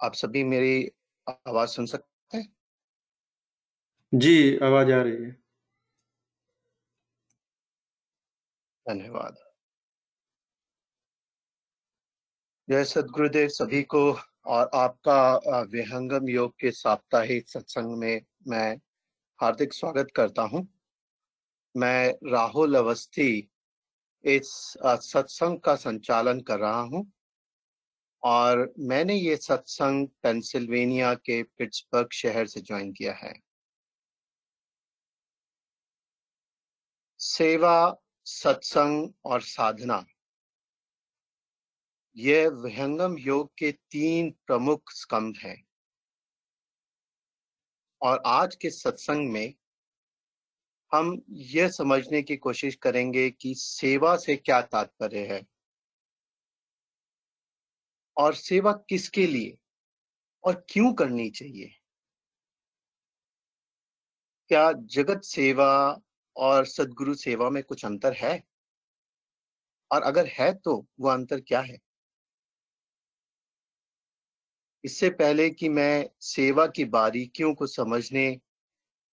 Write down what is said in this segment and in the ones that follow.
आप सभी मेरी आवाज़ सुन सकते हैं जी, आवाज़ आ रही है। धन्यवाद। जय सद्गुरुदेव सभी को और आपका विहंगम योग के साप्ताहिक सत्संग में मैं हार्दिक स्वागत करता हूँ। मैं राहुल अवस्थी इस सत्संग का संचालन कर रहा हूँ और मैंने ये सत्संग पेंसिल्वेनिया के पिट्सबर्ग शहर से ज्वाइन किया है। सेवा, सत्संग और साधना। यह विहंगम योग के तीन प्रमुख स्तंभ हैं। और आज के सत्संग में हम यह समझने की कोशिश करेंगे कि सेवा से क्या तात्पर्य है। और सेवा किसके लिए और क्यों करनी चाहिए? क्या जगत सेवा और सदगुरु सेवा में कुछ अंतर है? और अगर है तो वो अंतर क्या है? इससे पहले कि मैं सेवा की बारीकियों को समझने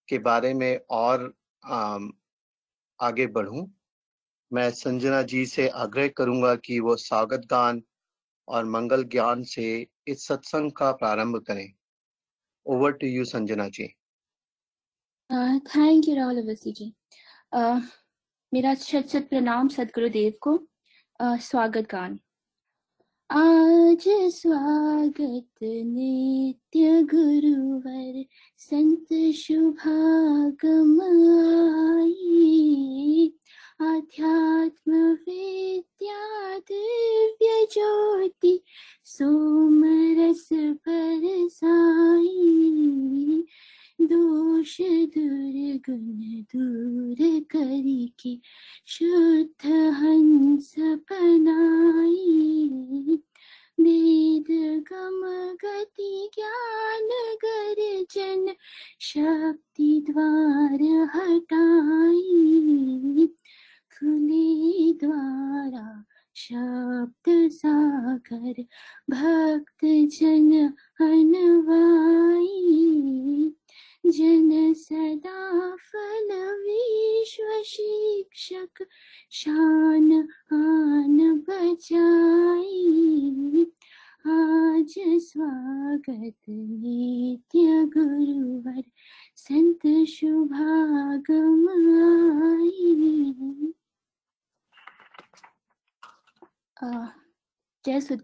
के बारे में और आगे बढ़ूं, मैं संजना जी से आग्रह करूँगा कि वो स्वागत गान और मंगल ज्ञान से इस सत्संग का प्रारंभ करें। Over to you Sanjana ji thank you Rahul Awasthi ji मेरा शत शत प्रणाम सदगुरुदेव को। Uh, स्वागत गान। आज स्वागत नित्य गुरुवर संत शुभागम आई आध्यात्म विद्या दिव्य ज्योति सोमरस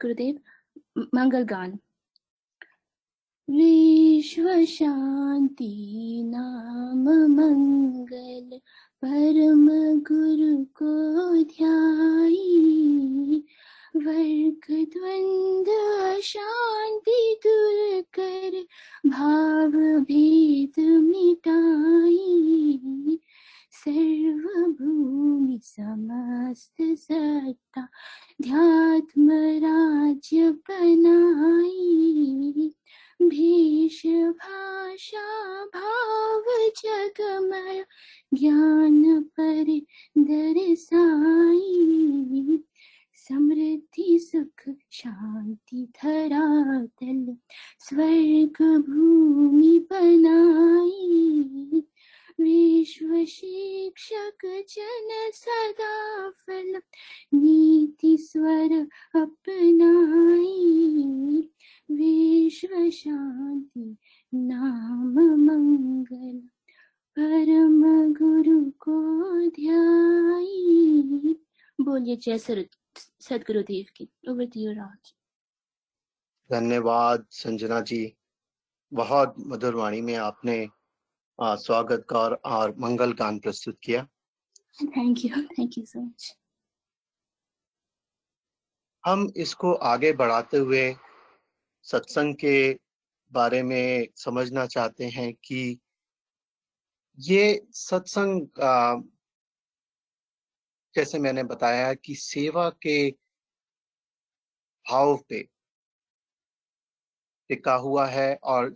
जय सदगुरुदेव मंगल गान। विश्व शांति नाम मंगल परम गुरु को जय सदगुरुदेव की ओवर टू यू राज। धन्यवाद संजना जी। बहुत मधुर वाणी में आपने स्वागत का और मंगल गान प्रस्तुत किया। Thank you thank you so much हम इसको आगे बढ़ाते हुए सत्संग के बारे में समझना चाहते हैं कि ये सत्संग जैसे मैंने बताया कि सेवा के भाव पे टिका हुआ है और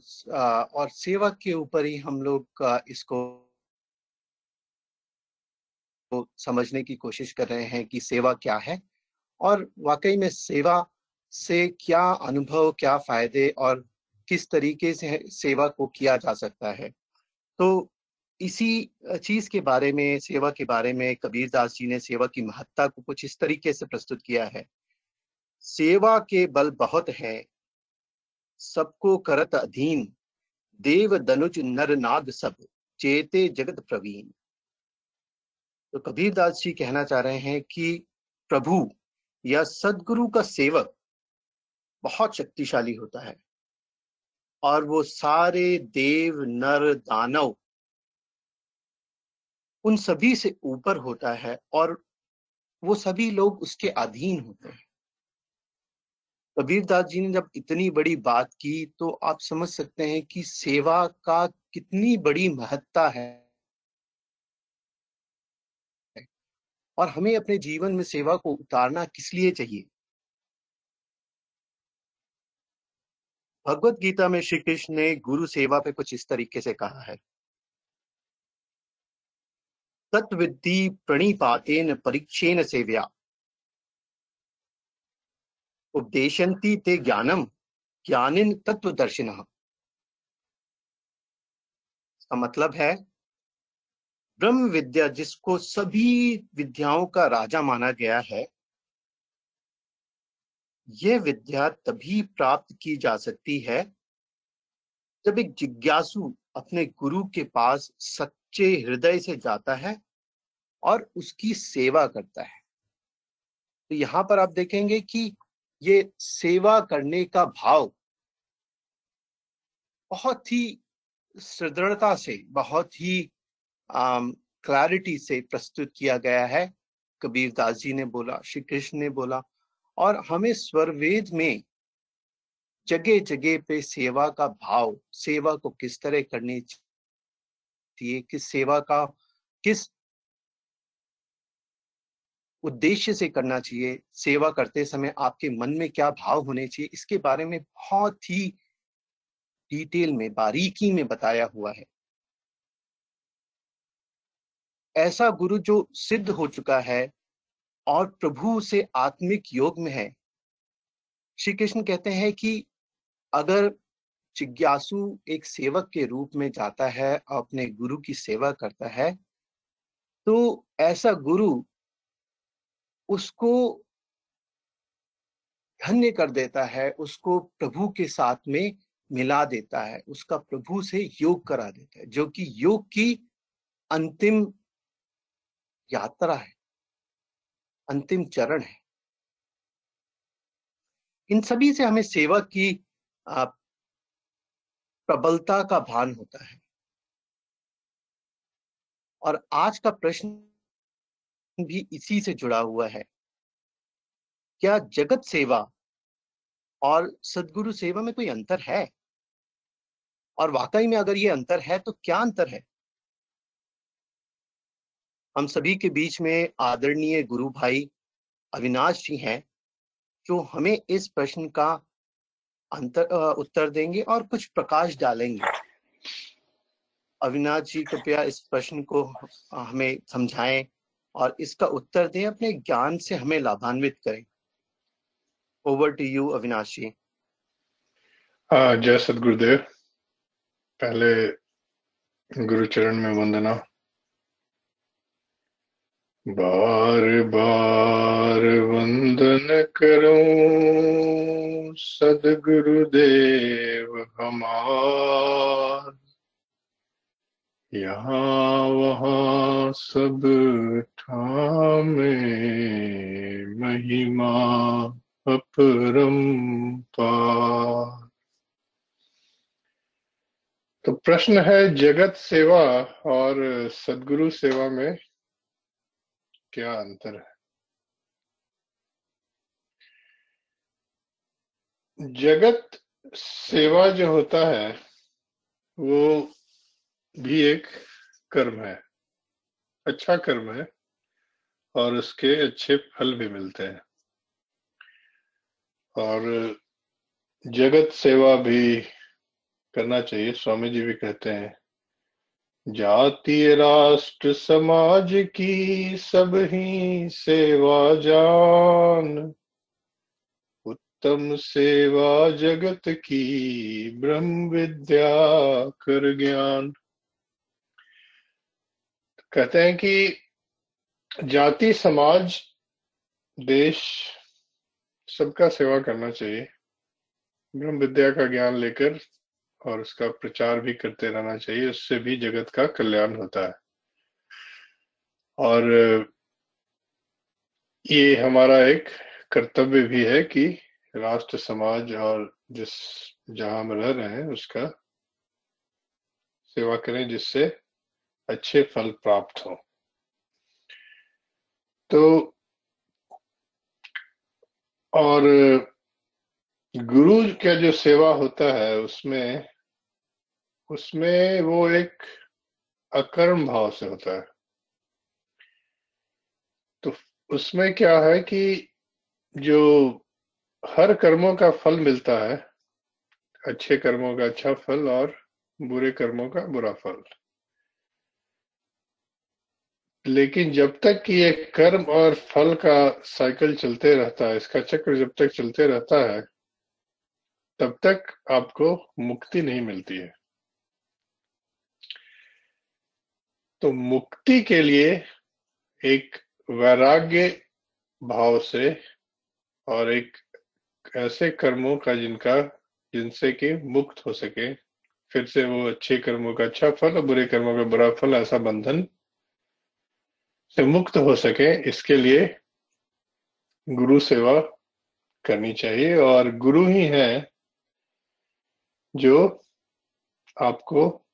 और सेवा के ऊपर ही हम लोग इसको समझने की कोशिश कर रहे हैं कि सेवा क्या है। और वाकई में सेवा से क्या अनुभव, क्या फ़ायदे और किस तरीके से सेवा को किया जा सकता है। तो इसी चीज़ के बारे में, सेवा के बारे में कबीर दास जी ने सेवा की महत्ता को कुछ इस तरीके से प्रस्तुत किया है। सेवा के बल बहुत है। सबको करत अधीन। देव दनुज नर नाग सब। चेते जगत प्रवीण। तो कबीर दास जी कहना चाह रहे हैं कि प्रभु या सदगुरु का सेवक बहुत शक्तिशाली होता है। और वो सारे देव, नर, दानव उन सभी से ऊपर होता है और वो सभी लोग उसके अधीन होते हैं। कबीर दास जी ने जब इतनी बड़ी बात की तो आप समझ सकते हैं कि सेवा का कितनी बड़ी महत्ता है। और हमें अपने जीवन में सेवा को उतारना किस लिए चाहिए? भगवत गीता में श्री कृष्ण ने गुरु सेवा पे कुछ इस तरीके से कहा है। तत्विद्धि प्रणिपातेन परीक्षेन सेव्या। उपदेशंती ते ज्ञानम ज्ञानिन तत्वदर्शिन इसका मतलब है ब्रह्म विद्या जिसको सभी विद्याओं का राजा माना गया है यह विद्या तभी प्राप्त की जा सकती है जब एक जिज्ञासु अपने गुरु के पास सच्चे हृदय से जाता है और उसकी सेवा करता है। तो यहाँ पर आप देखेंगे कि ये सेवा करने का भाव बहुत ही सुदृढ़ता से, बहुत ही क्लैरिटी से प्रस्तुत किया गया है। कबीर दास जी ने बोला, श्री कृष्ण ने बोला और हमें स्वरवेद में जगह जगह पे सेवा का भाव, सेवा को किस तरह करनी चाहिए किस सेवा का, किस उद्देश्य से करना चाहिए? सेवा करते समय आपके मन में क्या भाव होने चाहिए? इसके बारे में बहुत ही डिटेल में, बारीकी में बताया हुआ है। ऐसा गुरु जो सिद्ध हो चुका है और प्रभु से आत्मिक योग में है। श्री कृष्ण कहते हैं कि अगर जिज्ञासु एक सेवक के रूप में जाता है, अपने गुरु की सेवा करता है। तो ऐसा गुरु उसको धन्य कर देता है, उसको प्रभु के साथ में मिला देता है, उसका प्रभु से योग करा देता है, जो कि योग की अंतिम यात्रा है, अंतिम चरण है। इन सभी से हमें सेवा की प्रबलता का भान होता है। और आज का प्रश्न भी इसी से जुड़ा हुआ है। क्या जगत सेवा और सदगुरु सेवा में कोई अंतर है? और वाकई में अगर ये अंतर है तो क्या अंतर है? हम सभी के बीच में आदरणीय गुरु भाई अविनाश जी हैं, जो हमें इस प्रश्न का अंतर उत्तर देंगे और कुछ प्रकाश डालेंगे। अविनाश जी, कृपया इस प्रश्न को हमें समझाएँ और इसका उत्तर दें, अपने ज्ञान से हमें लाभान्वित करें। Over to you Avinash ji. जय सदगुरुदेव। पहले गुरुचरण में वंदना। बार बार वंदन करो। सदगुरुदेव हमार। यहाँ वहाँ सब ठामे महिमा अपरम पार। तो प्रश्न है जगत सेवा और सदगुरु सेवा में क्या अंतर है? जगत सेवा जो होता है, वो भी एक कर्म है। अच्छा कर्म है और उसके अच्छे फल भी मिलते हैं। और जगत सेवा भी करना चाहिए, स्वामी जी भी कहते हैं जातीय राष्ट्र समाज की सब ही सेवा जान। उत्तम सेवा जगत की ब्रह्म विद्या कर ज्ञान। कहते हैं कि जाति, समाज, देश सबका सेवा करना चाहिए। ब्रह्म विद्या का ज्ञान लेकर और उसका प्रचार भी करते रहना चाहिए, उससे भी जगत का कल्याण होता है। और ये हमारा एक कर्तव्य भी है कि राष्ट्र समाज और जिस, जहाँ हम रह रहे हैं, उसका सेवा करें जिससे अच्छे फल प्राप्त हो। तो और गुरु का जो सेवा होता है, उसमें उसमें वो एक अकर्म भाव से होता है। तो उसमें क्या है कि जो हर कर्मों का फल मिलता है। अच्छे कर्मों का अच्छा फल और बुरे कर्मों का बुरा फल। लेकिन जब तक कि ये कर्म और फल का साइकिल चलते रहता है, इसका चक्र जब तक चलते रहता है, तब तक आपको मुक्ति नहीं मिलती है। तो मुक्ति के लिए एक वैराग्य भाव से और एक ऐसे कर्मों का जिनका, जिनसे कि मुक्त हो सके, फिर से वो अच्छे कर्मों का अच्छा फल और बुरे कर्मों का बुरा फल, ऐसा बंधन से मुक्त हो सके, इसके लिए गुरु सेवा करनी चाहिए। और गुरु ही है जो आपको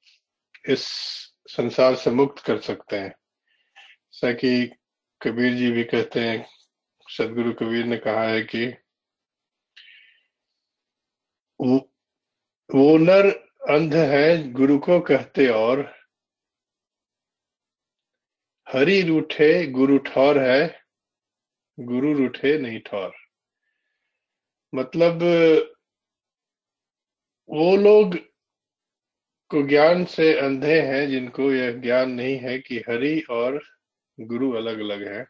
इस संसार से मुक्त कर सकते हैं। जैसा कि कबीर जी भी कहते हैं, सदगुरु कबीर ने कहा है कि वो, नर अंध है गुरु को कहते और। हरि रूठे गुरु ठौर है गुरु रूठे नहीं ठौर। मतलब वो लोग को ज्ञान से अंधे हैं जिनको यह ज्ञान नहीं है कि हरि और गुरु अलग अलग है।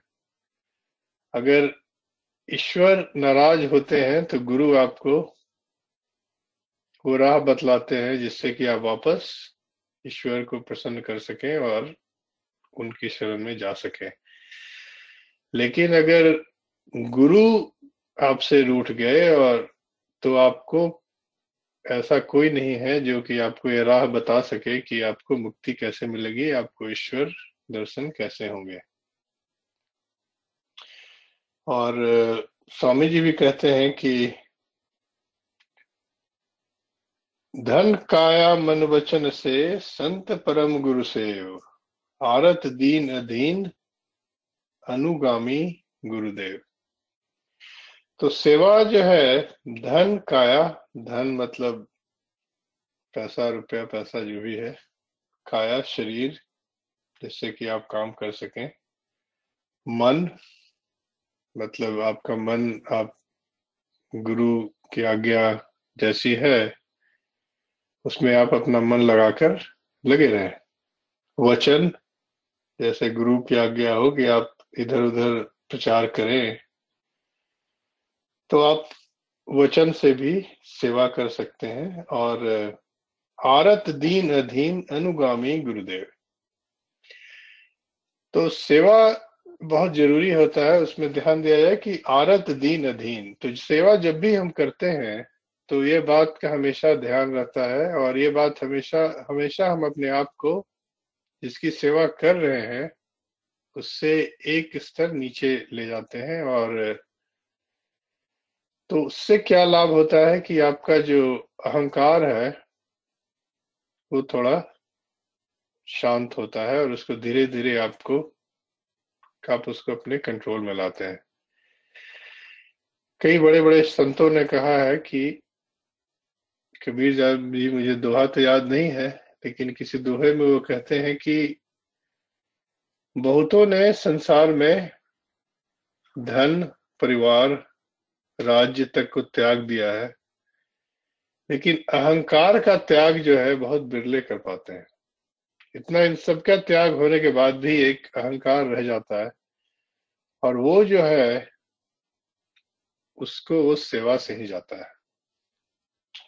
अगर ईश्वर नाराज़ होते हैं तो गुरु आपको वो राह बतलाते हैं जिससे कि आप वापस ईश्वर को प्रसन्न कर सकें और उनकी शरण में जा सके। लेकिन अगर गुरु आपसे रूठ गए और तो आपको ऐसा कोई नहीं है जो कि आपको ये राह बता सके कि आपको मुक्ति कैसे मिलेगी, आपको ईश्वर दर्शन कैसे होंगे। और स्वामी जी भी कहते हैं कि धन काया मन वचन से, संत परम गुरु सेव। आरत दीन अधीन, अनुगामी गुरुदेव। तो सेवा जो है, धन काया, धन मतलब पैसा, रुपया, पैसा जो भी है, काया, शरीर, जिससे कि आप काम कर सकें। मन मतलब आपका मन, आप गुरु की आज्ञा जैसी है उसमें आप अपना मन लगाकर लगे रहें। वचन, जैसे गुरु की आज्ञा हो कि आप इधर उधर प्रचार करें तो आप वचन से भी सेवा कर सकते हैं। और, आरत दीन अधीन अनुगामी गुरुदेव। तो सेवा बहुत ज़रूरी होता है। उसमें ध्यान दिया जाए कि आरत दीन अधीन। तो सेवा जब भी हम करते हैं तो ये बात का हमेशा ध्यान रहता है और ये बात हमेशा हमेशा हम अपने आप को जिसकी सेवा कर रहे हैं, उससे एक स्तर नीचे ले जाते हैं और तो उससे क्या लाभ होता है कि आपका जो अहंकार है, वो थोड़ा शांत होता है और उसको धीरे धीरे आपको, आप उसको अपने कंट्रोल में लाते हैं। कई बड़े बड़े संतों ने कहा है कि कबीर साहब जी मुझे दोहा तो याद नहीं है, लेकिन किसी दोहे में वो कहते हैं कि बहुतों ने संसार में धन, परिवार, राज्य तक को त्याग दिया है, लेकिन अहंकार का त्याग जो है बहुत बिरले कर पाते हैं। इतना इन सबका त्याग होने के बाद भी एक अहंकार रह जाता है, और वो जो है, उसको वो सेवा से ही जाता है।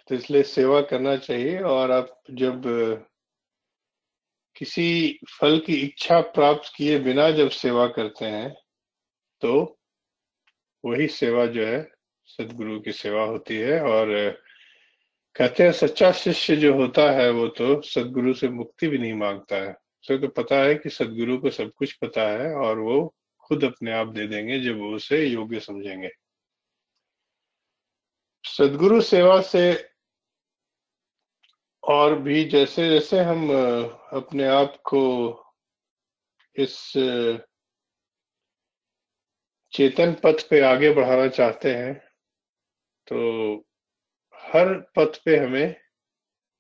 तो इसलिए सेवा करना चाहिए और आप जब किसी फल की इच्छा प्राप्त किए बिना जब सेवा करते हैं तो वही सेवा जो है, सदगुरु की सेवा होती है और कहते हैं सच्चा शिष्य जो होता है वो तो सदगुरु से मुक्ति भी नहीं माँगता है। उसे तो पता है कि सदगुरु को सब कुछ पता है और वो खुद अपने आप दे देंगे जब वो उसे योग्य समझेंगे। सदगुरु सेवा से और भी जैसे जैसे हम अपने आप को इस चेतन पथ पे आगे बढ़ाना चाहते हैं तो हर पथ पे हमें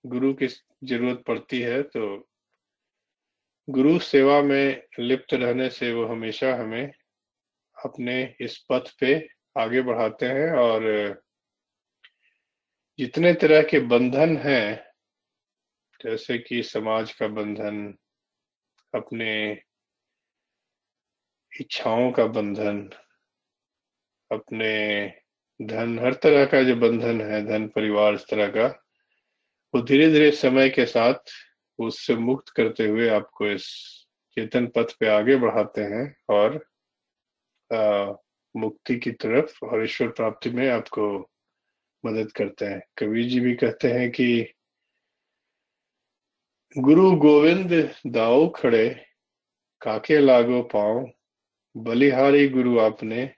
गुरु की ज़रूरत पड़ती है तो गुरु सेवा में लिप्त रहने से वो हमेशा हमें अपने इस पथ पे आगे बढ़ाते हैं और जितने तरह के बंधन हैं जैसे कि समाज का बंधन अपने इच्छाओं का बंधन अपने धन हर तरह का जो बंधन है धन परिवार इस तरह का वो धीरे धीरे समय के साथ उससे मुक्त करते हुए आपको इस चेतन पथ पे आगे बढ़ाते हैं और आ, मुक्ति की तरफ़ और ईश्वर प्राप्ति में आपको मदद करते हैं। कबीर जी भी कहते हैं कि गुरु गोविंद दाओ खड़े, काके लागो पाओ बलिहारी गुरु आपने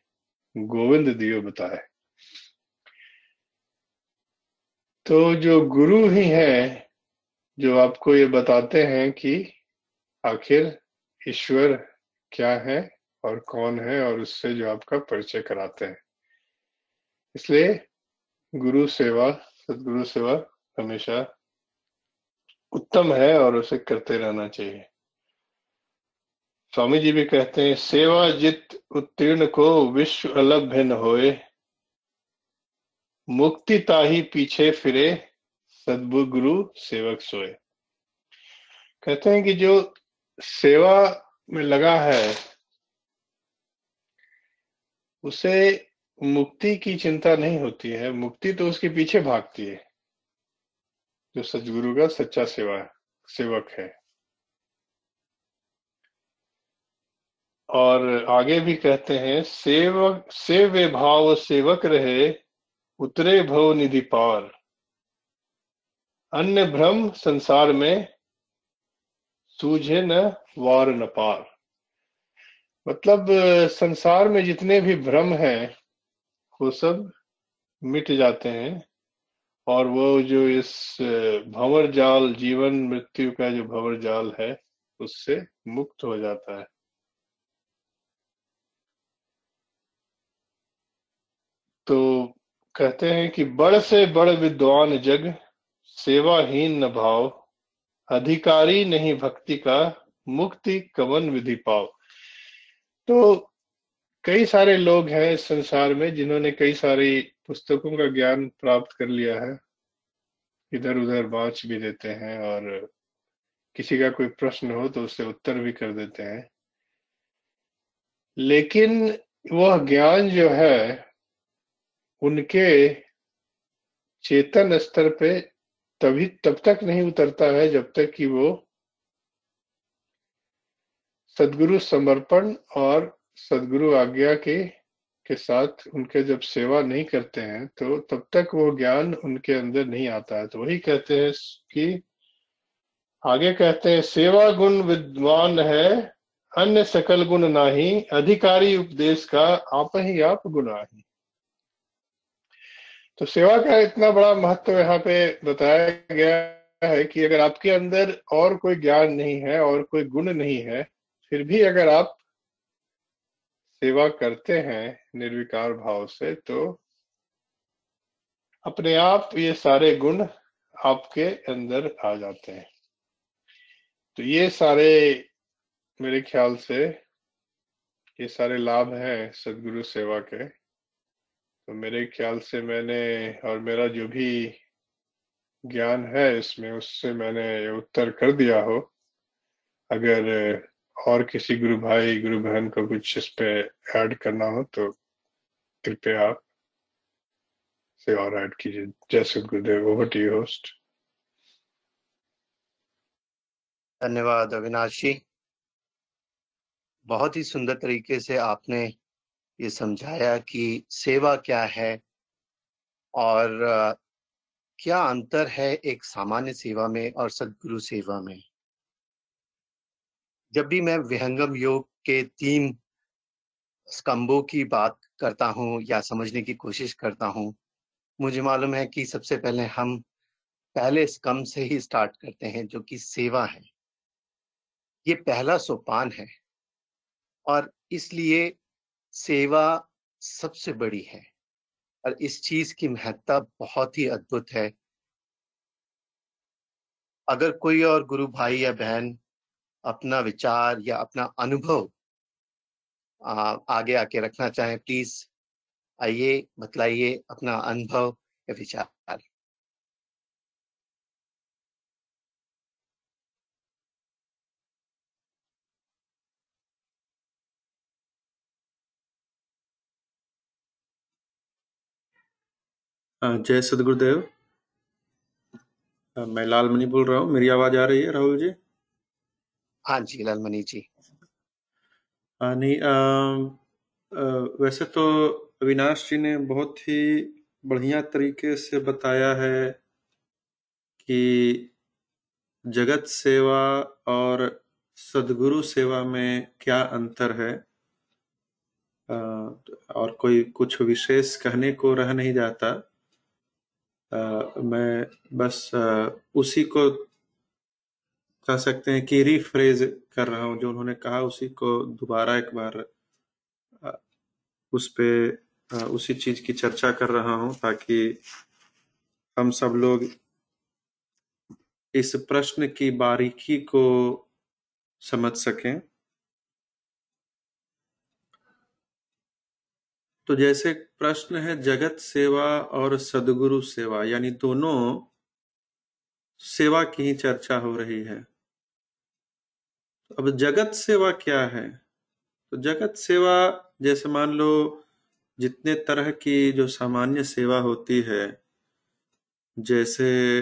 गोविंद दियो बताए। तो जो गुरु ही है, जो आपको ये बताते हैं कि आखिर ईश्वर क्या है और कौन है और उससे जो आपका परिचय कराते हैं। इसलिए गुरु सेवा, सदगुरु सेवा हमेशा उत्तम है और उसे करते रहना चाहिए। स्वामी जी भी कहते हैं, सेवा जित उत्तीर्ण को विश्व अलभ्य न होए, मुक्ति ताही पीछे फिरे, सदगुरु सेवक सोए। कहते हैं कि जो सेवा में लगा है, उसे मुक्ति की चिंता नहीं होती है। मुक्ति तो उसके पीछे भागती है। जो सदगुरु का सच्चा सेवा, सेवक है। और आगे भी कहते हैं सेवक सेव्य भाव सेवक रहे, उतरे भव निधि पार। अन्य भ्रम संसार में सूझे न, वार न पार। मतलब संसार में जितने भी भ्रम हैं, वो सब मिट जाते हैं। और वो जो इस भंवर जाल, जीवन मृत्यु का जो भंवर जाल है, उससे मुक्त हो जाता है। तो कहते हैं कि बड़ से बड़ विद्वान जग, सेवाहीन न भाव, अधिकारी नहीं भक्ति का, मुक्ति कवन विधि पाओ तो कई सारे लोग हैं इस संसार में, जिन्होंने कई सारी पुस्तकों का ज्ञान प्राप्त कर लिया है। इधर उधर बाँच भी देते हैं और किसी का कोई प्रश्न हो तो उससे उत्तर भी कर देते हैं। लेकिन वह ज्ञान जो है, उनके चेतन स्तर पे तभी, तब तक नहीं उतरता है जब तक कि वो सदगुरु समर्पण और सदगुरु आज्ञा के के साथ उनके जब सेवा नहीं करते हैं तो तब तक वो ज्ञान उनके अंदर नहीं आता है। तो वही कहते हैं कि आगे कहते हैं, सेवा गुण विद्वान है, अन्य सकल गुण नाही, अधिकारी उपदेश का आप ही आप गुनाही। तो सेवा का इतना बड़ा महत्व यहाँ पे बताया गया है कि अगर आपके अंदर और कोई ज्ञान नहीं है और कोई गुण नहीं है, फिर भी अगर आप सेवा करते हैं निर्विकार भाव से तो अपने आप ये सारे गुण आपके अंदर आ जाते हैं। तो ये सारे, मेरे ख्याल से, ये सारे लाभ हैं सदगुरु सेवा के। तो मेरे ख्याल से मैंने, और मेरा जो भी ज्ञान है इसमें, उससे मैंने उत्तर कर दिया हो। अगर और किसी गुरु भाई, गुरु बहन को कुछ इस पे ऐड करना हो तो कृपया आप से और ऐड कीजिए। जय सत गुरुदेव ओवर टू होस्ट धन्यवाद, अविनाश जी। बहुत ही सुंदर तरीके से आपने ये समझाया कि सेवा क्या है और क्या अंतर है एक सामान्य सेवा में और सदगुरु सेवा में। जब भी मैं विहंगम योग के तीन स्तंभों की बात करता हूँ या समझने की कोशिश करता हूँ, मुझे मालूम है कि सबसे पहले हम पहले स्तंभ से ही स्टार्ट करते हैं, जो कि सेवा है। ये पहला सोपान है और इसलिए सेवा सबसे बड़ी है और इस चीज़ की महत्ता बहुत ही अद्भुत है। अगर कोई और गुरु भाई या बहन अपना विचार या अपना अनुभव आगे आके रखना चाहें, प्लीज़ आइए, बतलाइए अपना अनुभव या विचार। जय सदगुरुदेव मैं लाल लालमणि बोल रहा हूँ, मेरी आवाज़ आ रही है राहुल जी? हाँ जी लालमणि जी। आ, नहीं आ, आ, वैसे तो अविनाश जी ने बहुत ही बढ़िया तरीके से बताया है कि जगत सेवा और सदगुरु सेवा में क्या अंतर है। और कोई कुछ विशेष कहने को रह नहीं जाता। मैं बस आ, उसी को कह सकते हैं कि रिफ्रेज कर रहा हूँ जो उन्होंने कहा, उसी को दोबारा एक बार उस पे उसी चीज़ की चर्चा कर रहा हूँ ताकि हम सब लोग इस प्रश्न की बारीकी को समझ सकें। तो जैसे प्रश्न है, जगत सेवा और सदगुरु सेवा, यानी दोनों सेवा की ही चर्चा हो रही है। अब जगत सेवा क्या है? तो जगत सेवा, जैसे मान लो, जितने तरह की जो सामान्य सेवा होती है, जैसे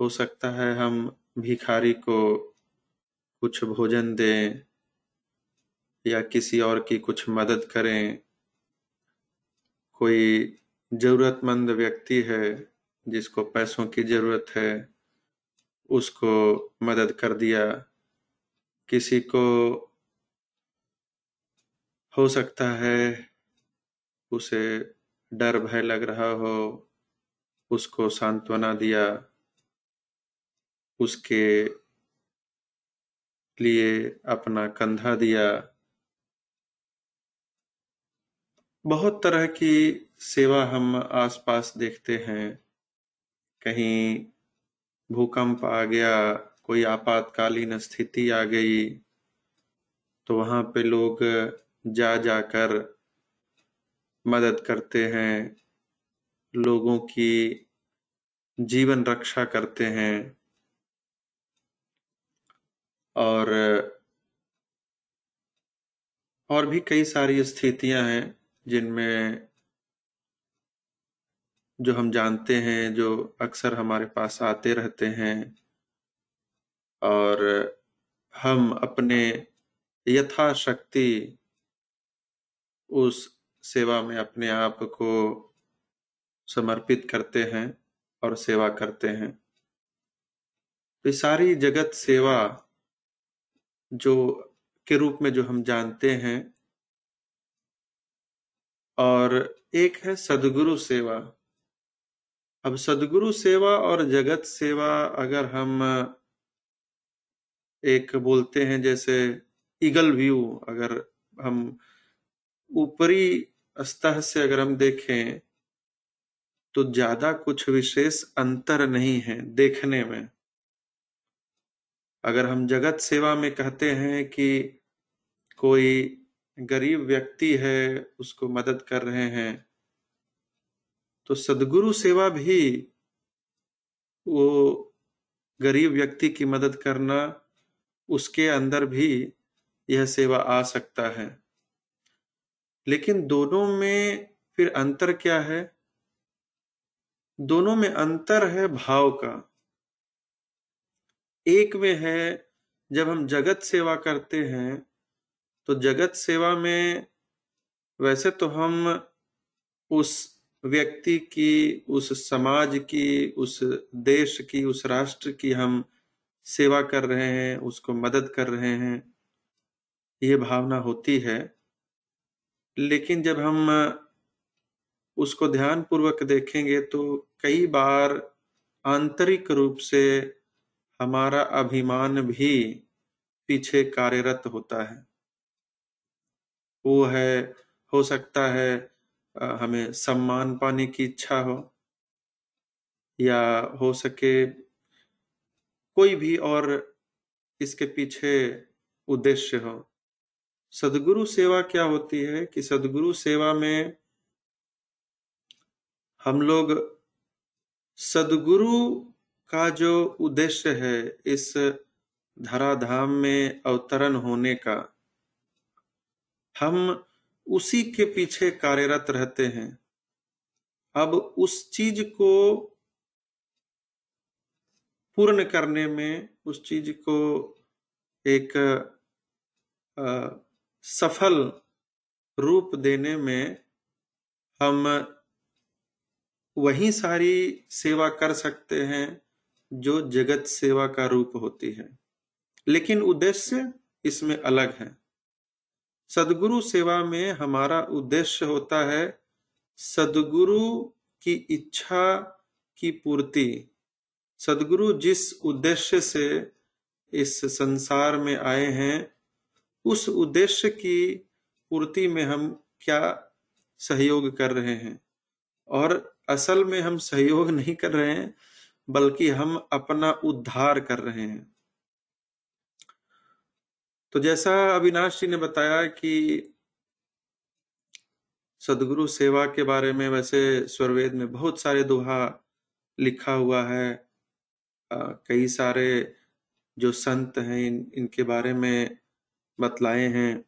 हो सकता है हम भिखारी को कुछ भोजन दें, या किसी और की कुछ मदद करें। कोई जरूरतमंद व्यक्ति है, जिसको पैसों की ज़रूरत है, उसको मदद कर दिया। किसी को हो सकता है उसे डर भय लग रहा हो, उसको सांत्वना दिया, उसके लिए अपना कंधा दिया। बहुत तरह की सेवा हम आसपास देखते हैं। कहीं भूकंप आ गया कोई आपातकालीन स्थिति आ गई तो वहाँ पे लोग जा जाकर मदद करते हैं, लोगों की जीवन रक्षा करते हैं। और और भी कई सारी स्थितियाँ हैं जिनमें जो हम जानते हैं, जो अक्सर हमारे पास आते रहते हैं। और हम अपने यथाशक्ति उस सेवा में अपने आप को समर्पित करते हैं और सेवा करते हैं। तो सारी जगत सेवा जो के रूप में जो हम जानते हैं और एक है सदगुरु सेवा। अब सदगुरु सेवा और जगत सेवा अगर हम एक बोलते हैं जैसे ईगल व्यू अगर हम ऊपरी स्तर से अगर हम देखें तो ज़्यादा कुछ विशेष अंतर नहीं है देखने में। अगर हम जगत सेवा में कहते हैं कि कोई गरीब व्यक्ति है, उसको मदद कर रहे हैं तो सदगुरु सेवा भी वो गरीब व्यक्ति की मदद करना उसके अंदर भी यह सेवा आ सकता है। लेकिन दोनों में फिर अंतर क्या है? दोनों में अंतर है भाव का। एक में है, जब हम जगत सेवा करते हैं तो जगत सेवा में वैसे तो हम उस व्यक्ति की, उस समाज की, उस देश की, उस राष्ट्र की हम सेवा कर रहे हैं, उसको मदद कर रहे हैं, ये भावना होती है। लेकिन जब हम उसको ध्यान पूर्वक देखेंगे तो कई बार आंतरिक रूप से हमारा अभिमान भी पीछे कार्यरत होता है। वो है, हो सकता है हमें सम्मान पाने की इच्छा हो, या हो सके कोई भी और इसके पीछे उद्देश्य हो। सदगुरु सेवा क्या होती है कि सदगुरु सेवा में हम लोग सदगुरु का जो उद्देश्य है इस धराधाम में अवतरण होने का, हम उसी के पीछे कार्यरत रहते हैं। अब उस चीज़ को पूर्ण करने में उस चीज़ को एक आ, सफल रूप देने में हम वही सारी सेवा कर सकते हैं जो जगत सेवा का रूप होती है। लेकिन उद्देश्य इसमें अलग है। सदगुरु सेवा में हमारा उद्देश्य होता है सदगुरु की इच्छा की पूर्ति। सदगुरु जिस उद्देश्य से इस संसार में आए हैं, उस उद्देश्य की पूर्ति में हम क्या सहयोग कर रहे हैं? और असल में हम सहयोग नहीं कर रहे हैं, बल्कि हम अपना उद्धार कर रहे हैं। तो जैसा अविनाश जी ने बताया कि सदगुरु सेवा के बारे में वैसे स्वरवेद में बहुत सारे दोहा लिखा हुआ है कई सारे जो संत हैं इन, इनके बारे में बतलाए हैं।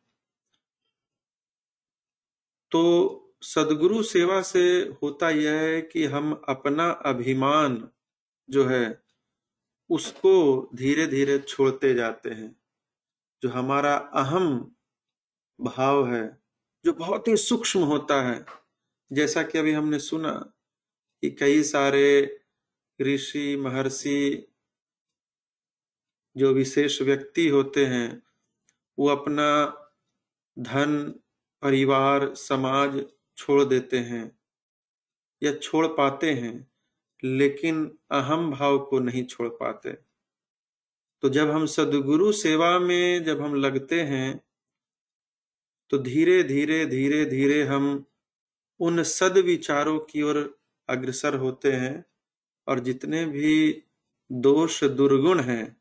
तो सदगुरु सेवा से होता यह है कि हम अपना अभिमान जो है उसको धीरे धीरे छोड़ते जाते हैं। जो हमारा अहम भाव है जो बहुत ही सूक्ष्म होता है। जैसा कि अभी हमने सुना कि कई सारे ऋषि, महर्षि जो विशेष व्यक्ति होते हैं, वो अपना धन, परिवार, समाज छोड़ देते हैं या छोड़ पाते हैं, लेकिन अहम भाव को नहीं छोड़ पाते। तो जब हम सदगुरु सेवा में जब हम लगते हैं तो धीरे धीरे धीरे धीरे हम उन सद विचारों की ओर अग्रसर होते हैं और जितने भी दोष दुर्गुण हैं,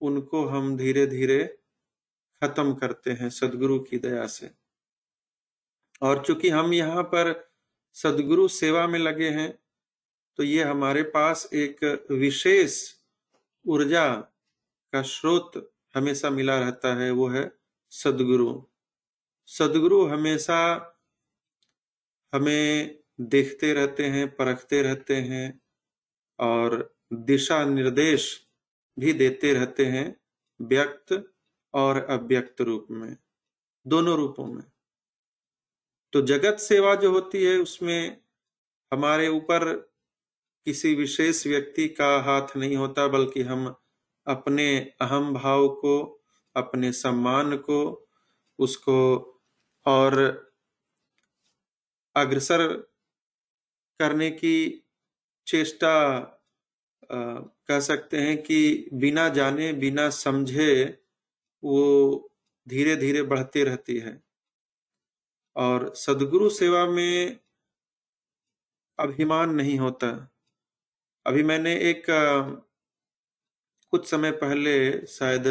उनको हम धीरे धीरे खत्म करते हैं सदगुरु की दया से। और चूँकि हम यहाँ पर सदगुरु सेवा में लगे हैं तो ये हमारे पास एक विशेष ऊर्जा का स्रोत हमेशा मिला रहता है, वो है सदगुरु। सदगुरु हमेशा हमें देखते रहते हैं, परखते रहते हैं और दिशा निर्देश भी देते रहते हैं व्यक्त और अव्यक्त रूप में, दोनों रूपों में। तो जगत सेवा जो होती है, उसमें हमारे ऊपर किसी विशेष व्यक्ति का हाथ नहीं होता, बल्कि हम अपने अहम भाव को, अपने सम्मान को, उसको और अग्रसर करने की चेष्टा कह सकते हैं कि बिना जाने, बिना समझे वो धीरे धीरे बढ़ती रहती है। और सदगुरु सेवा में अभिमान नहीं होता। अभी मैंने एक कुछ समय पहले शायद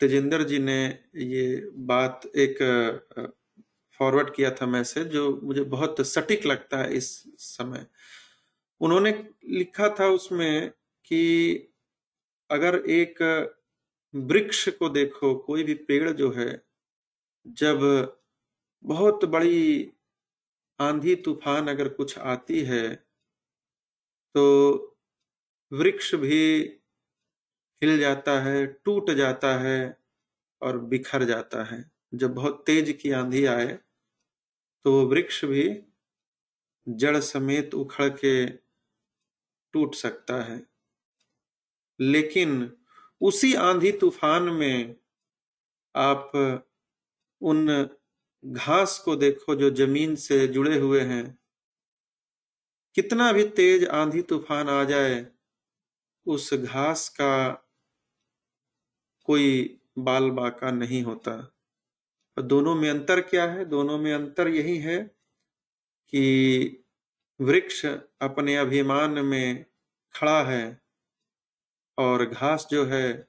तेजेंद्र जी ने ये बात एक फॉरवर्ड किया था मैसेज जो मुझे बहुत सटीक लगता है इस समय। उन्होंने लिखा था उसमें कि अगर एक वृक्ष को देखो, कोई भी पेड़ जो है, जब बहुत बड़ी आंधी, तूफ़ान अगर कुछ आती है तो वृक्ष भी हिल जाता है, टूट जाता है और बिखर जाता है। जब बहुत तेज की आंधी आए तो वो वृक्ष भी जड़ समेत उखड़ के टूट सकता है। लेकिन उसी आंधी तूफ़ान में आप उन घास को देखो जो ज़मीन से जुड़े हुए हैं। कितना भी तेज आंधी तूफ़ान आ जाए, उस घास का कोई बाल बाका नहीं होता। और दोनों में अंतर क्या है? दोनों में अंतर यही है कि वृक्ष अपने अभिमान में खड़ा है और घास जो है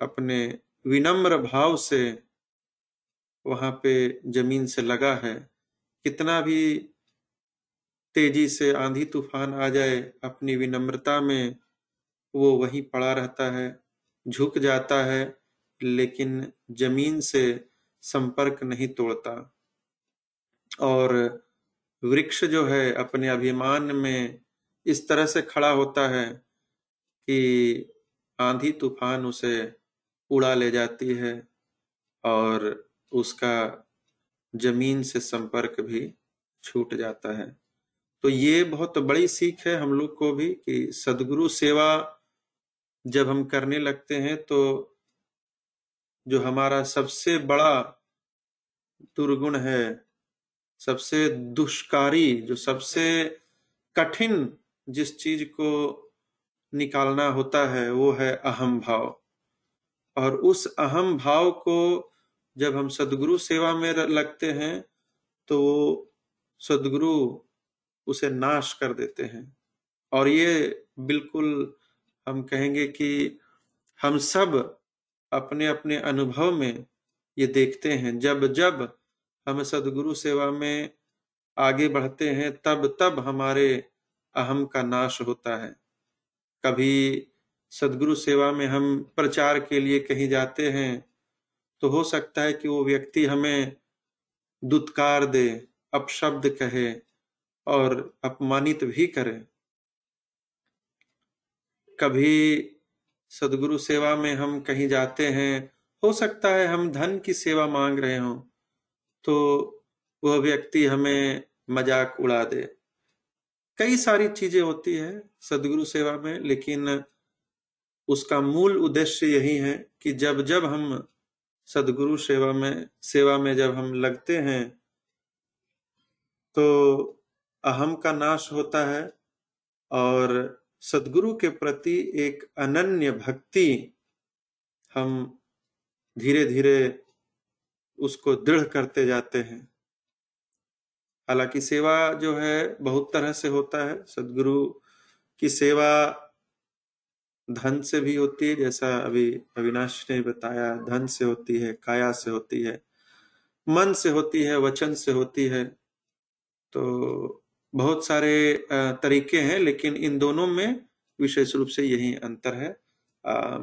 अपने विनम्र भाव से वहाँ पे ज़मीन से लगा है। कितना भी तेज़ी से आंधी तूफ़ान आ जाए, अपनी विनम्रता में वो वहीं पड़ा रहता है, झुक जाता है, लेकिन ज़मीन से संपर्क नहीं तोड़ता। और वृक्ष जो है, अपने अभिमान में इस तरह से खड़ा होता है कि आंधी तूफ़ान उसे उड़ा ले जाती है और उसका ज़मीन से संपर्क भी छूट जाता है। तो ये बहुत बड़ी सीख है हम लोग को भी कि सदगुरु सेवा जब हम करने लगते हैं तो जो हमारा सबसे बड़ा दुर्गुण है, सबसे दुष्कारी, जो सबसे कठिन जिस चीज़ को निकालना होता है, वो है अहम भाव। और उस अहम भाव को जब हम सदगुरु सेवा में लगते हैं तो सदगुरु उसे नाश कर देते हैं। और ये बिल्कुल हम कहेंगे कि हम सब अपने अपने अनुभव में ये देखते हैं। जब जब हम सदगुरु सेवा में आगे बढ़ते हैं, तब तब हमारे अहम का नाश होता है। कभी सदगुरु सेवा में हम प्रचार के लिए कहीं जाते हैं तो हो सकता है कि वो व्यक्ति हमें दुत्कार दे, अपशब्द कहे और अपमानित भी करे। कभी सदगुरु सेवा में हम कहीं जाते हैं, हो सकता है हम धन की सेवा मांग रहे हों तो वह व्यक्ति हमें मज़ाक उड़ा दे। कई सारी चीज़ें होती है सदगुरु सेवा में, लेकिन उसका मूल उद्देश्य यही है कि जब जब हम सदगुरु सेवा में सेवा में जब हम लगते हैं तो अहम का नाश होता है और सदगुरु के प्रति एक अनन्य भक्ति हम धीरे धीरे उसको दृढ़ करते जाते हैं। हालाँकि सेवा जो है बहुत तरह से होता है। सदगुरु की सेवा धन से भी होती है, जैसा अभी अविनाश ने बताया, धन से होती है, काया से होती है, मन से होती है, वचन से होती है। तो बहुत सारे तरीके हैं लेकिन इन दोनों में विशेष रूप से यही अंतर है। आ,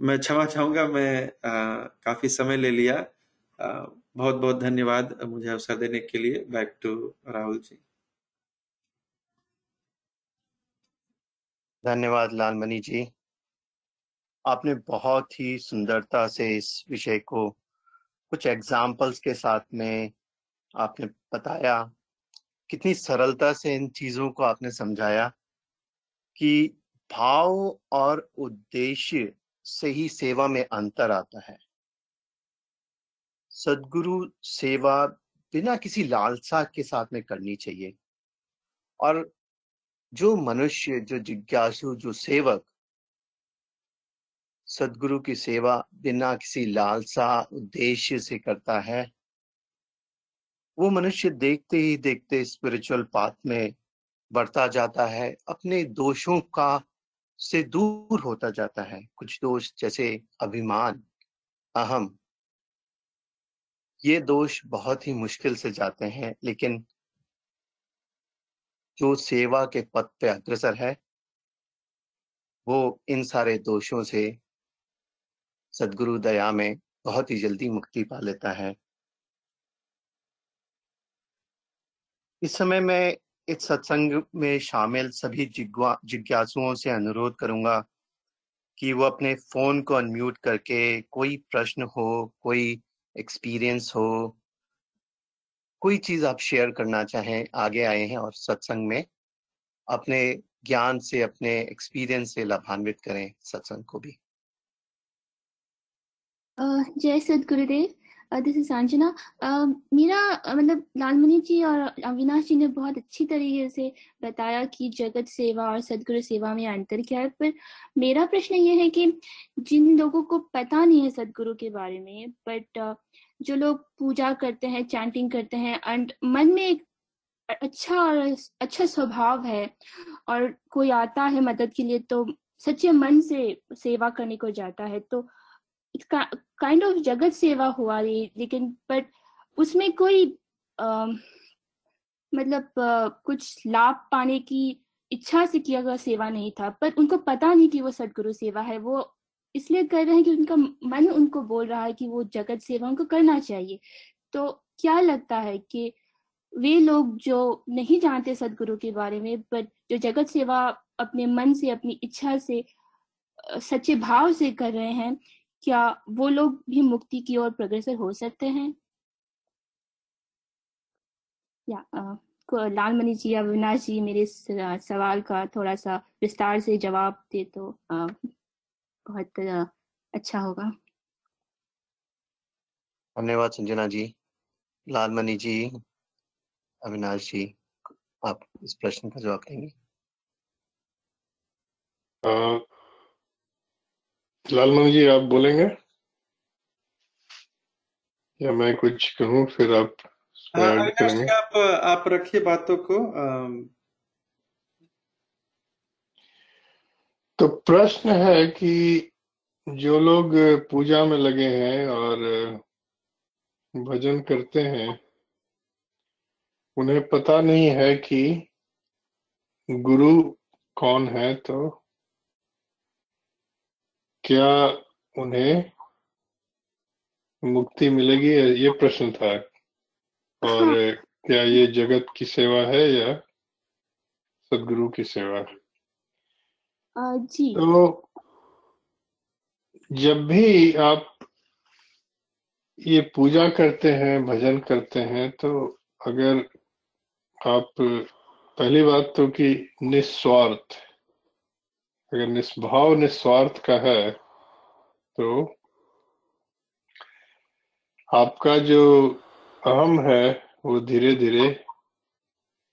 मैं क्षमा चाहूँगा मैं आ, काफ़ी समय ले लिया। आ, बहुत बहुत धन्यवाद मुझे अवसर देने के लिए। Back to Rahul ji. धन्यवाद लालमणि जी। आपने बहुत ही सुंदरता से इस विषय को कुछ एग्जाम्पल्स के साथ में आपने बताया। कितनी सरलता से इन चीज़ों को आपने समझाया कि भाव और उद्देश्य से ही सेवा में अंतर आता है। सदगुरु सेवा बिना किसी लालसा के साथ में करनी चाहिए। और जो मनुष्य, जो जिज्ञासु, जो सेवक सदगुरु की सेवा बिना किसी लालसा, उद्देश्य से करता है वो मनुष्य देखते ही देखते स्पिरिचुअल पाथ में बढ़ता जाता है, अपने दोषों का से दूर होता जाता है। कुछ दोष जैसे अभिमान, अहम, ये दोष बहुत ही मुश्किल से जाते हैं, लेकिन जो सेवा के पद पे अग्रसर है, वो इन सारे दोषों से सदगुरु दया में बहुत ही जल्दी मुक्ति पा लेता है। इस समय मैं इस सत्संग में शामिल सभी जिज्ञासुओं से अनुरोध करूँगा कि वो अपने फ़ोन को अनम्यूट करके कोई प्रश्न हो, कोई एक्सपीरियंस हो, कोई चीज़ आप शेयर करना चाहें, आगे आए हैं और सत्संग में अपने ज्ञान से, अपने एक्सपीरियंस से लाभान्वित करें सत्संग को भी। जय सदगुरुदेव। दिस इज़ संजना मेरा मतलब लालमणि जी और अविनाश जी ने बहुत अच्छी तरीके से बताया कि जगत सेवा और सदगुरु सेवा में अंतर क्या है। पर मेरा प्रश्न ये है कि जिन लोगों को पता नहीं है सदगुरु के बारे में बट जो लोग पूजा करते हैं चैंटिंग करते हैं एंड मन में एक अच्छा और अच्छा स्वभाव है और कोई आता है मदद के लिए तो सच्चे मन से सेवा करने को जाता है तो काइंड ऑफ़ जगत सेवा हुआ रही लेकिन बट उसमें कोई आ, मतलब आ, कुछ लाभ पाने की इच्छा से किया गया सेवा नहीं था पर उनको पता नहीं कि वो सदगुरु सेवा है। वो इसलिए कर रहे हैं कि उनका मन उनको बोल रहा है कि वो जगत सेवा उनको करना चाहिए। तो क्या लगता है कि वे लोग जो नहीं जानते सदगुरु के बारे में बट जो जगत सेवा अपने मन से अपनी इच्छा से सच्चे भाव से कर रहे हैं क्या वो लोग भी मुक्ति की ओर प्रग्रसर हो सकते हैं? या लालमणि जी या अविनाश जी मेरे सवाल का थोड़ा सा विस्तार से जवाब दे तो आ, बहुत अच्छा होगा। धन्यवाद संजना जी। लाल लालमणि जी अविनाश जी आप इस प्रश्न का जवाब देंगे। लालमन जी आप बोलेंगे? या मैं कुछ कहूँ फिर आप करेंगे? आप आप रखिए बातों को। तो प्रश्न है कि जो लोग पूजा में लगे हैं और भजन करते हैं उन्हें पता नहीं है कि गुरु कौन है तो क्या उन्हें मुक्ति मिलेगी? ये प्रश्न था। और हाँ। क्या ये जगत की सेवा है या सदगुरु की सेवा? जी। तो जब भी आप ये पूजा करते हैं भजन करते हैं तो अगर आप पहली बात तो कि निस्वार्थ अगर निस्भाव निस्वार्थ का है तो आपका जो अहम है, वो धीरे धीरे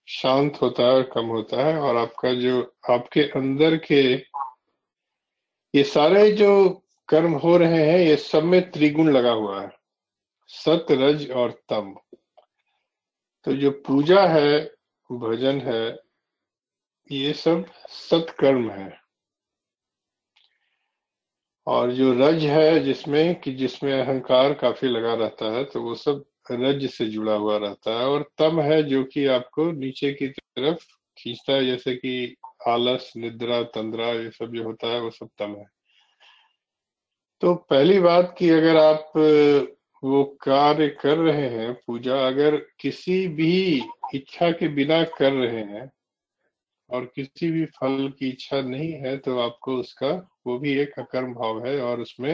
शांत होता है और कम होता है, और आपका जो, आपके अंदर के ये सारे जो कर्म हो रहे हैं, ये सब में त्रिगुण लगा हुआ है। सत रज और तम। तो जो पूजा है, भजन है, ये सब सत्कर्म है। और जो रज है जिसमें, कि जिसमें अहंकार काफ़ी लगा रहता है तो वो सब रज से जुड़ा हुआ रहता है। और तम है जो कि आपको नीचे की तरफ़ खींचता है, जैसे कि आलस, निद्रा, तंद्रा, ये सब जो होता है, वो सब तम है। तो पहली बात कि अगर आप वो कार्य कर रहे हैं, पूजा, अगर किसी भी इच्छा के बिना कर रहे हैं और किसी भी फल की इच्छा नहीं है तो आपको उसका, वो भी एक अकर्म भाव है और उसमें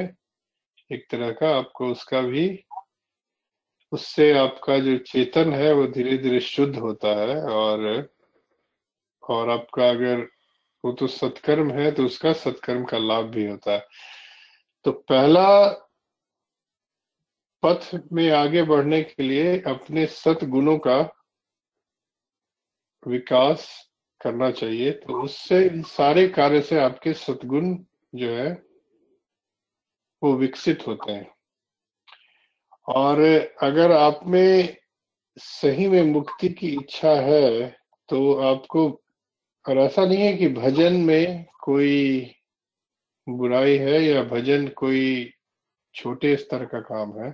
एक तरह का आपको उसका भी, उससे आपका जो चेतन है, वो धीरे धीरे शुद्ध होता है और और आपका अगर वो तो सत्कर्म है तो उसका सत्कर्म का लाभ भी होता है। तो पहला पथ में आगे बढ़ने के लिए अपने सतगुणों का विकास करना चाहिए तो उससे इन सारे कार्य से आपके सदगुण जो है, वो विकसित होते हैं। और अगर आप में सही में मुक्ति की इच्छा है तो आपको, और ऐसा नहीं है कि भजन में कोई बुराई है या भजन कोई छोटे स्तर का काम है।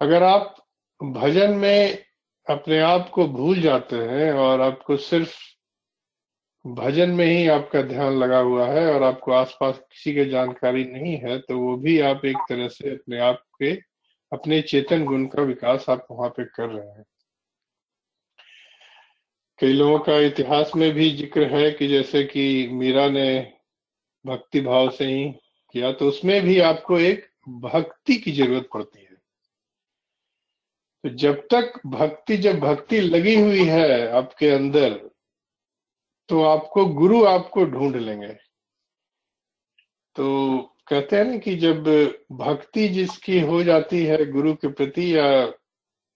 अगर आप भजन में अपने आप को भूल जाते हैं और आपको सिर्फ़ भजन में ही आपका ध्यान लगा हुआ है और आपको आसपास किसी की जानकारी नहीं है तो वो भी आप एक तरह से अपने आप के, अपने चेतन गुण का विकास आप वहाँ पे कर रहे हैं। कई लोगों का इतिहास में भी ज़िक्र है कि जैसे कि मीरा ने भक्ति भाव से ही किया तो उसमें भी आपको एक भक्ति की ज़रूरत पड़ती है। तो जब तक भक्ति, जब भक्ति लगी हुई है आपके अंदर तो आपको गुरु आपको ढूंढ लेंगे। तो कहते हैं ना कि जब भक्ति जिसकी हो जाती है गुरु के प्रति या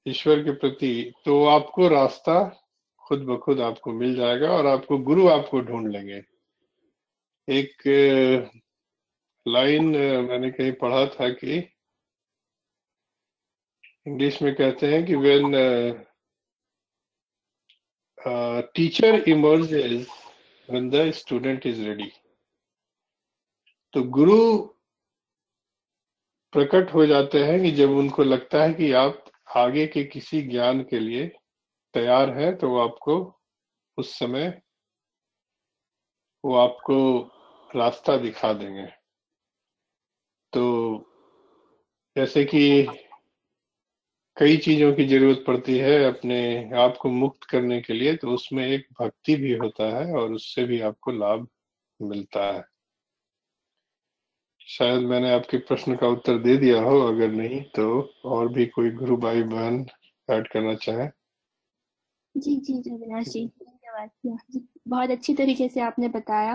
ईश्वर के प्रति तो आपको रास्ता खुद ब खुद आपको मिल जाएगा और आपको गुरु आपको ढूंढ लेंगे। एक लाइन मैंने कहीं पढ़ा था कि इंग्लिश में कहते हैं कि when teacher emerges when the student is ready तो गुरु प्रकट हो जाते हैं कि जब उनको लगता है कि आप आगे के किसी ज्ञान के लिए तैयार है तो वो आपको उस समय वो आपको रास्ता दिखा देंगे। तो जैसे कि कई चीज़ों की ज़रूरत पड़ती है अपने आप को मुक्त करने के लिए तो उसमें एक भक्ति भी होता है और उससे भी आपको लाभ मिलता है। शायद मैंने आपके प्रश्न का उत्तर दे दिया हो अगर नहीं तो और भी कोई गुरु भाई बहन ऐड करना चाहे। जी जी अविनाश जी धन्यवाद बहुत अच्छी तरीके से आपने बताया।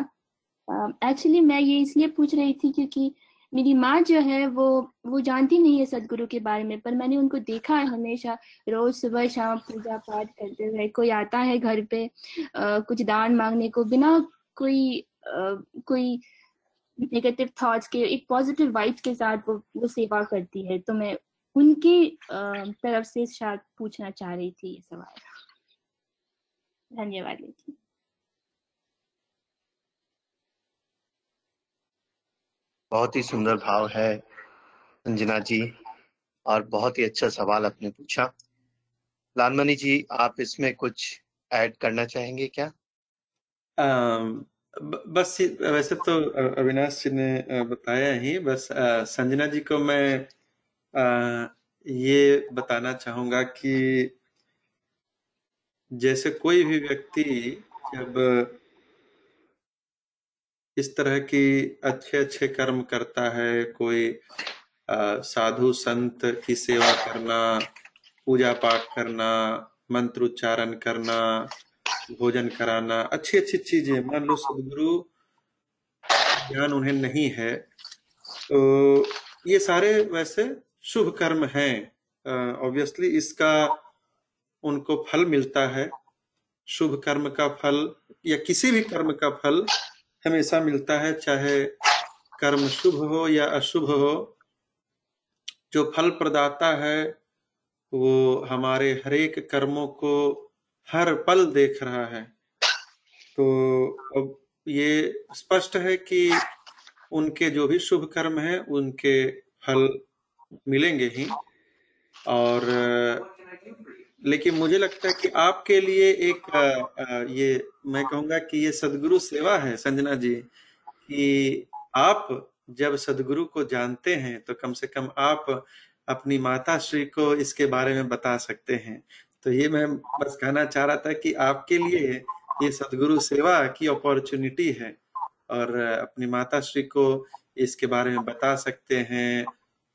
एक्चुअली uh, मैं ये इसलिए पूछ रही थी क्योंकि मेरी माँ जो है वो वो जानती नहीं है सदगुरु के बारे में पर मैंने उनको देखा है हमेशा रोज सुबह शाम पूजा पाठ करते हुए। कोई आता है घर पे आ, कुछ दान मांगने को बिना कोई आ, कोई नेगेटिव थॉट्स के एक पॉजिटिव वाइब्स के साथ वो वो सेवा करती है। तो मैं उनकी तरफ़ से शायद पूछना चाह रही थी ये सवाल। धन्यवाद लेकिन बहुत ही सुंदर भाव है अंजना जी और बहुत ही अच्छा सवाल आपने पूछा। लालमणि जी आप इसमें कुछ ऐड करना चाहेंगे क्या? आ, बस वैसे तो अविनाश जी ने बताया ही बस संजना जी को मैं आ, ये बताना चाहूँगा कि जैसे कोई भी व्यक्ति जब इस तरह की अच्छे अच्छे कर्म करता है, कोई साधु संत की सेवा करना पूजा पाठ करना, मंत्र उच्चारण करना, भोजन कराना अच्छी अच्छी चीज़ें। मान लो सदगुरु, ज्ञान उन्हें नहीं है तो ये सारे वैसे शुभ कर्म हैं। ऑब्वियसली इसका उनको फल मिलता है। शुभ कर्म का फल या किसी भी कर्म का फल हमेशा मिलता है, चाहे कर्म शुभ हो या अशुभ हो, जो फल प्रदाता है, वो हमारे हरेक कर्मों को हर पल देख रहा है। तो अब ये स्पष्ट है कि उनके जो भी शुभ कर्म है, उनके फल मिलेंगे ही। और लेकिन मुझे लगता है कि आपके लिए एक आ, आ, ये मैं कहूँगा कि ये सदगुरु सेवा है संजना जी कि आप जब सदगुरु को जानते हैं तो कम से कम आप अपनी माता श्री को इसके बारे में बता सकते हैं। तो ये मैं बस कहना चाह रहा था कि आपके लिए ये सदगुरु सेवा की अपॉर्चुनिटी है और अपनी माता श्री को इसके बारे में बता सकते हैं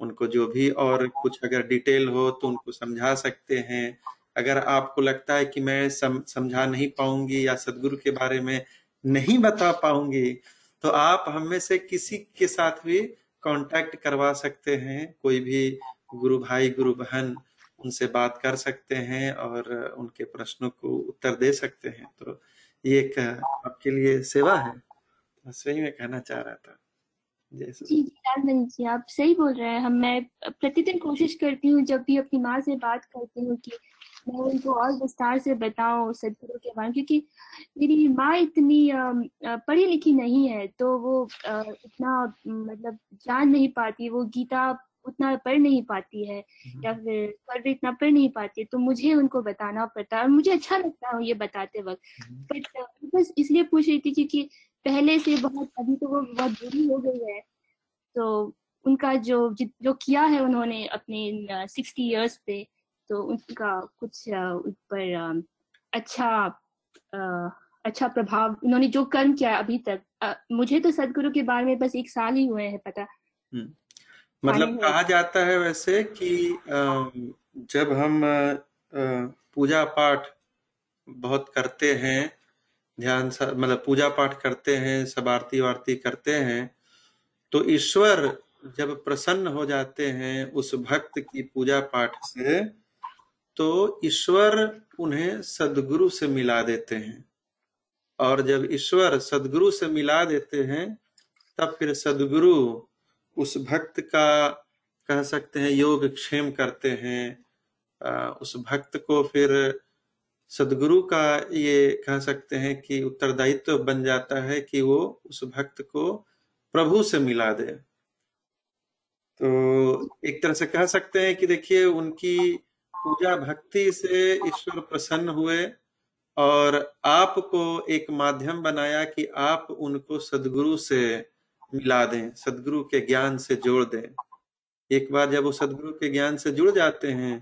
उनको जो भी और कुछ अगर डिटेल हो तो उनको समझा सकते हैं। अगर आपको लगता है कि मैं सम, समझा नहीं पाऊँगी या सदगुरु के बारे में नहीं बता पाऊँगी तो आप हमें से किसी के साथ भी कांटेक्ट करवा सकते हैं। कोई भी गुरु भाई गुरु बहन उनसे बात कर सकते हैं और उनके प्रश्नों को उत्तर दे सकते हैं। तो ये एक आपके लिए सेवा है। बस वही मैं कहना चाह रहा था। जी जी जी आप सही बोल रहे हैं हम मैं प्रतिदिन कोशिश करती हूँ जब भी अपनी माँ से बात करती हूँ कि मैं उनको और विस्तार से बताऊँ सदगुरु के बारे में क्योंकि मेरी माँ इतनी पढ़ी लिखी नहीं है तो वो इतना मतलब जान नहीं पाती वो गीता उतना पढ़ नहीं पाती है हम्म। या फिर पढ़ इतना पढ़ नहीं पाती है तो मुझे उनको बताना पड़ता है और मुझे अच्छा लगता है ये बताते वक्त बट हम्म। बस इसलिए पूछ रही थी क्योंकि पहले से बहुत अभी तो वो बहुत बुरी हो गई है। तो उनका जो जो किया है उन्होंने अपने सिक्सटी इयर्स पे तो उनका कुछ उस पर अच्छा अच्छा प्रभाव उन्होंने जो कर्म किया है अभी तक मुझे तो सदगुरु के बारे में बस एक साल ही हुए हैं पता। हम्म। मतलब कहा जाता है वैसे कि जब हम पूजा पाठ बहुत करते हैं ध्यान मतलब पूजा पाठ करते हैं सब आरती वारती करते हैं तो ईश्वर जब प्रसन्न हो जाते हैं उस भक्त की पूजा पाठ से तो ईश्वर उन्हें सदगुरु से मिला देते हैं। और जब ईश्वर सदगुरु से मिला देते हैं, तब फिर सदगुरु उस भक्त का, कह सकते हैं योग क्षेम करते हैं। उस भक्त को फिर सदगुरु का ये कह सकते हैं कि उत्तरदायित्व बन जाता है कि वो उस भक्त को प्रभु से मिला दे। तो एक तरह से कह सकते हैं कि देखिए, उनकी पूजा भक्ति से ईश्वर प्रसन्न हुए और आपको एक माध्यम बनाया कि आप उनको सदगुरु से मिला दें, सदगुरु के ज्ञान से जोड़ दें। एक बार जब वो सदगुरु के ज्ञान से जुड़ जाते हैं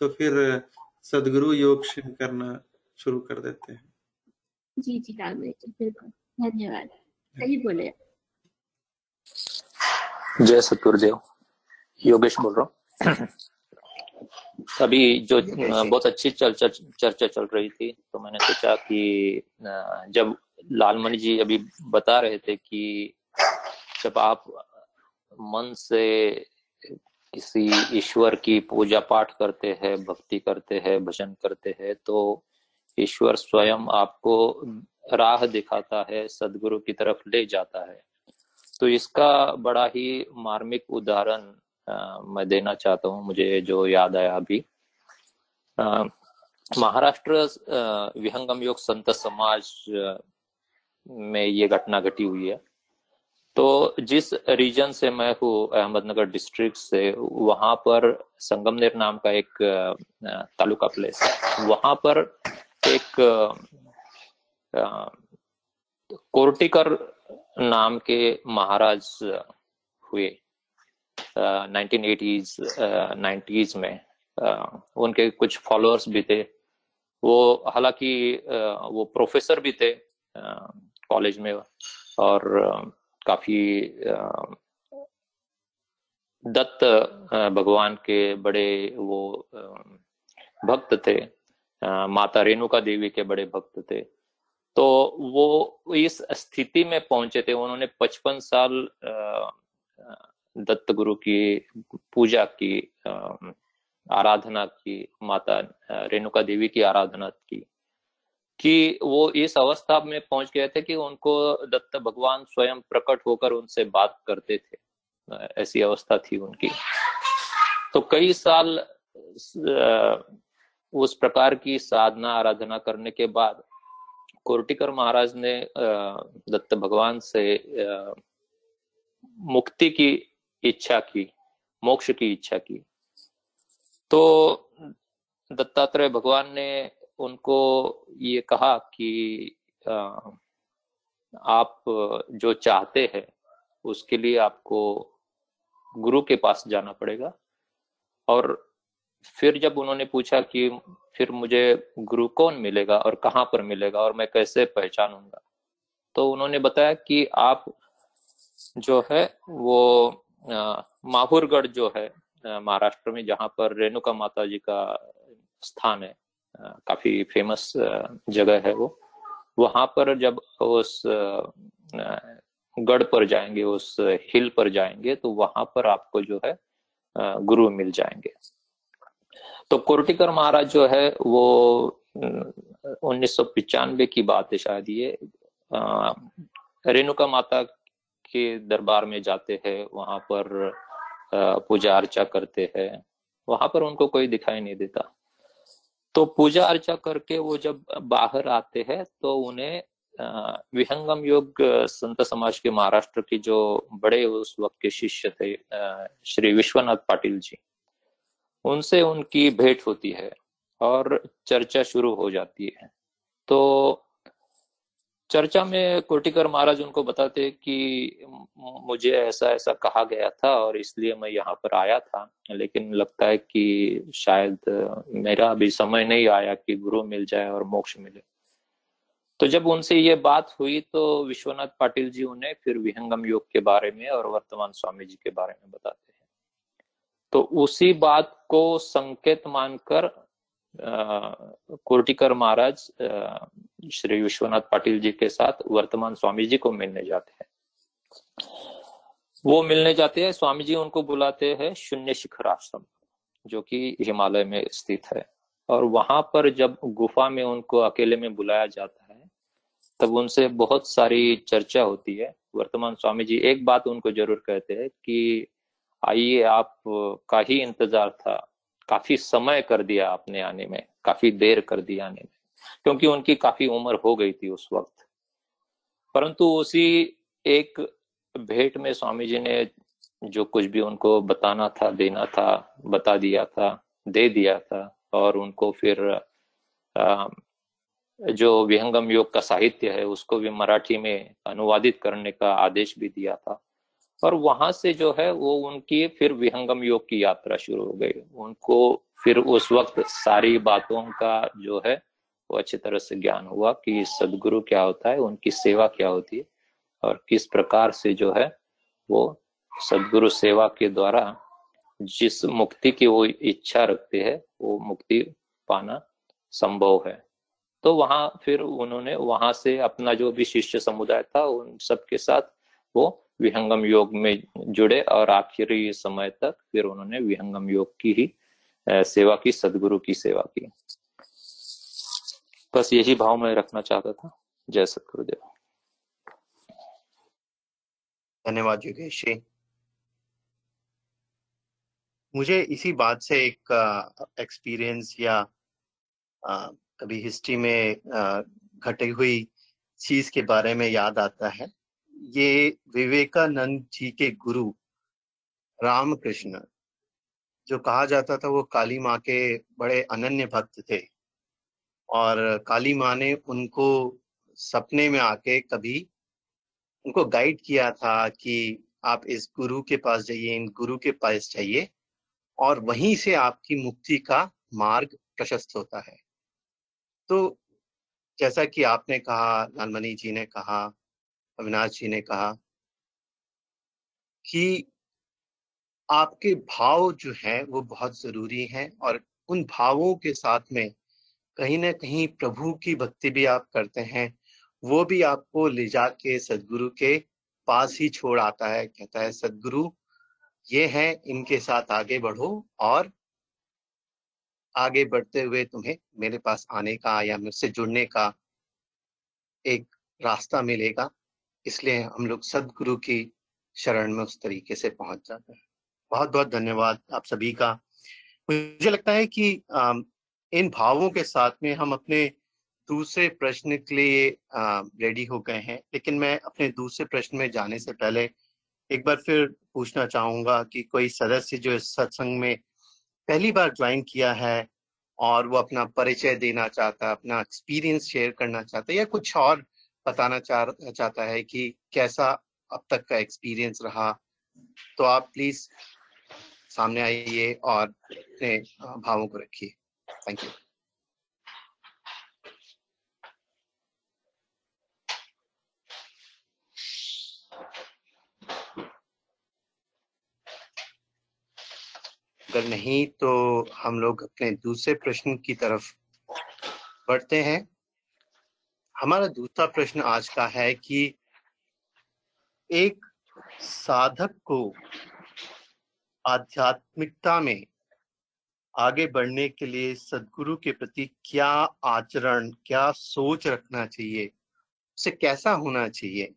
तो फिर सदगुरु योग शिव करना शुरू कर देते हैं। जी जी बिल्कुल। धन्यवाद। सही बोले। जय सतगुरुदेव। योगेश बोल रहा हूँ। अभी जो बहुत अच्छी चर्चा चर्चा चल रही थी तो मैंने सोचा कि जब लालमणि जी अभी बता रहे थे कि जब आप मन से किसी ईश्वर की पूजा पाठ करते हैं, भक्ति करते हैं, भजन करते हैं तो ईश्वर स्वयं आपको राह दिखाता है, सदगुरु की तरफ़ ले जाता है। तो इसका बड़ा ही मार्मिक उदाहरण मैं देना चाहता हूँ, मुझे जो याद आया अभी। महाराष्ट्र विहंगम योग संत समाज में ये घटना घटी हुई है। तो जिस रीजन से मैं हूँ, अहमदनगर डिस्ट्रिक्ट से, वहाँ पर संगमनेर नाम का एक तालुका प्लेस है। वहाँ पर एक कोर्टिकर नाम के महाराज हुए नाइनटीन एटीज नाइन्टीज में। उनके कुछ फॉलोअर्स भी थे। वो, हालाँकि वो प्रोफेसर भी थे कॉलेज में और काफ़ी दत्त भगवान के बड़े वो भक्त थे माता रेणुका देवी के बड़े भक्त थे। तो वो इस स्थिति में पहुँचे थे, उन्होंने 55 साल दत्त गुरु की पूजा की आराधना की, माता रेणुका देवी की आराधना की। कि वो इस अवस्था में पहुँच गए थे कि उनको दत्त भगवान स्वयं प्रकट होकर उनसे बात करते थे। ऐसी अवस्था थी उनकी। तो कई साल उस प्रकार की साधना, आराधना करने के बाद कोर्टिकर महाराज ने दत्त भगवान से मुक्ति की इच्छा की, मोक्ष की इच्छा की। तो दत्तात्रेय भगवान ने उनको ये कहा कि आप जो चाहते हैं, उसके लिए आपको गुरु के पास जाना पड़ेगा। और फिर जब उन्होंने पूछा कि फिर मुझे गुरु कौन मिलेगा और कहाँ पर मिलेगा और मैं कैसे पहचानूँगा तो उन्होंने बताया कि आप जो है वो माहुरगढ़ जो है महाराष्ट्र में, जहाँ पर रेणुका माता जी का स्थान है काफ़ी फ़ेमस जगह है वो। वहाँ पर जब उस गढ़ पर जाएँगे, उस हिल पर जाएँगे तो वहाँ पर आपको जो है गुरु मिल जाएँगे। तो कोर्टिकर महाराज जो है, वो उन्नीस की बात है शायद ये रेणुका माता के दरबार में जाते हैं, वहाँ पर पूजा अर्चा करते हैं। वहाँ पर उनको कोई दिखाई नहीं देता। तो पूजा अर्चा करके वो जब बाहर आते हैं तो उन्हें विहंगम योग संत समाज के महाराष्ट्र के जो बड़े उस वक्त के शिष्य थे श्री विश्वनाथ पाटिल जी, उनसे उनकी भेंट होती है और चर्चा शुरू हो जाती है। तो चर्चा में कोटिकर महाराज उनको बताते कि मुझे ऐसा ऐसा कहा गया था और इसलिए मैं यहाँ पर आया था। लेकिन लगता है कि शायद मेरा अभी समय नहीं आया कि गुरु मिल जाए और मोक्ष मिले। तो जब उनसे ये बात हुई तो विश्वनाथ पाटिल जी उन्हें फिर विहंगम योग के बारे में और वर्तमान स्वामी जी के बारे में बताते हैं। तो उसी बात को संकेत मानकर कोर्टिकर महाराज श्री विश्वनाथ पाटिल जी के साथ वर्तमान स्वामी जी को मिलने जाते हैं। वो मिलने जाते हैं स्वामी जी उनको बुलाते हैं शून्य शिखर आश्रम, जो कि हिमालय में स्थित है। और वहाँ पर जब गुफा में उनको अकेले में बुलाया जाता है, तब उनसे बहुत सारी चर्चा होती है। वर्तमान स्वामी जी एक बात उनको ज़रूर कहते हैं कि, आइए, आप का ही इंतज़ार था काफ़ी समय कर दिया आपने आने में काफ़ी देर कर दिया आने में क्योंकि उनकी काफ़ी उम्र हो गई थी उस वक्त। परंतु उसी एक भेंट में स्वामी जी ने जो कुछ भी उनको बताना था देना था बता दिया था दे दिया था और उनको फिर आ, जो विहंगम योग का साहित्य है उसको भी मराठी में अनुवादित करने का आदेश भी दिया था। और वहाँ से जो है वो उनकी फिर विहंगम योग की यात्रा शुरू हो गई। उनको फिर उस वक्त सारी बातों का जो है वो अच्छी तरह से ज्ञान हुआ कि सदगुरु क्या होता है, उनकी सेवा क्या होती है और किस प्रकार से जो है वो सदगुरु सेवा के द्वारा जिस मुक्ति की वो इच्छा रखते हैं, वो मुक्ति पाना संभव है। तो वहाँ फिर उन्होंने वहाँ से अपना जो भी शिष्य समुदाय था, उन सबके साथ वो विहंगम योग में जुड़े और आखिरी समय तक फिर उन्होंने विहंगम योग की ही सेवा की सदगुरु की सेवा की। बस यही भाव मैं रखना चाहता था। जय सतगुरुदेव। धन्यवाद योगेश मुझे इसी बात से एक एक्सपीरियंस या आ, कभी हिस्ट्री में घटी हुई चीज़ के बारे में याद आता है। ये विवेकानंद जी के गुरु रामकृष्ण, जो कहा जाता था वो काली माँ के बड़े अनन्य भक्त थे। और काली माँ ने उनको सपने में आके कभी उनको गाइड किया था कि आप इस गुरु के पास जाइए, इन गुरु के पास जाइए और वहीं से आपकी मुक्ति का मार्ग प्रशस्त होता है। तो जैसा कि आपने कहा, लालमणि जी ने कहा अविनाश जी ने कहा कि आपके भाव जो है, वो बहुत ज़रूरी हैं और उन भावों के साथ में कहीं ना कहीं प्रभु की भक्ति भी आप करते हैं, वो भी आपको ले जाके सदगुरु के पास ही छोड़ आता है। कहता है, सदगुरु, ये है, इनके साथ आगे बढ़ो और आगे बढ़ते हुए तुम्हें मेरे पास आने का या मुझसे जुड़ने का एक रास्ता मिलेगा। इसलिए हम लोग सदगुरु की शरण में उस तरीके से पहुँच जाते हैं। बहुत बहुत धन्यवाद आप सभी का। मुझे लगता है कि इन भावों के साथ में हम अपने दूसरे प्रश्न के लिए रेडी हो गए हैं। लेकिन मैं अपने दूसरे प्रश्न में जाने से पहले एक बार फिर पूछना चाहूँगा कि कोई सदस्य जो इस सत्संग में पहली बार ज्वाइन किया है और वो अपना परिचय देना चाहता है, अपना एक्सपीरियंस शेयर करना चाहता है या कुछ और बताना चाह, चाहता है कि कैसा अब तक का एक्सपीरियंस रहा। तो आप प्लीज़ सामने आइए और अपने भावों को रखिए। थैंक यू अगर नहीं तो हम लोग अपने दूसरे प्रश्न की तरफ़ बढ़ते हैं। हमारा दूसरा प्रश्न आज का है कि एक साधक को आध्यात्मिकता में आगे बढ़ने के लिए सदगुरु के प्रति क्या आचरण, क्या सोच रखना चाहिए? उसे कैसा होना चाहिए?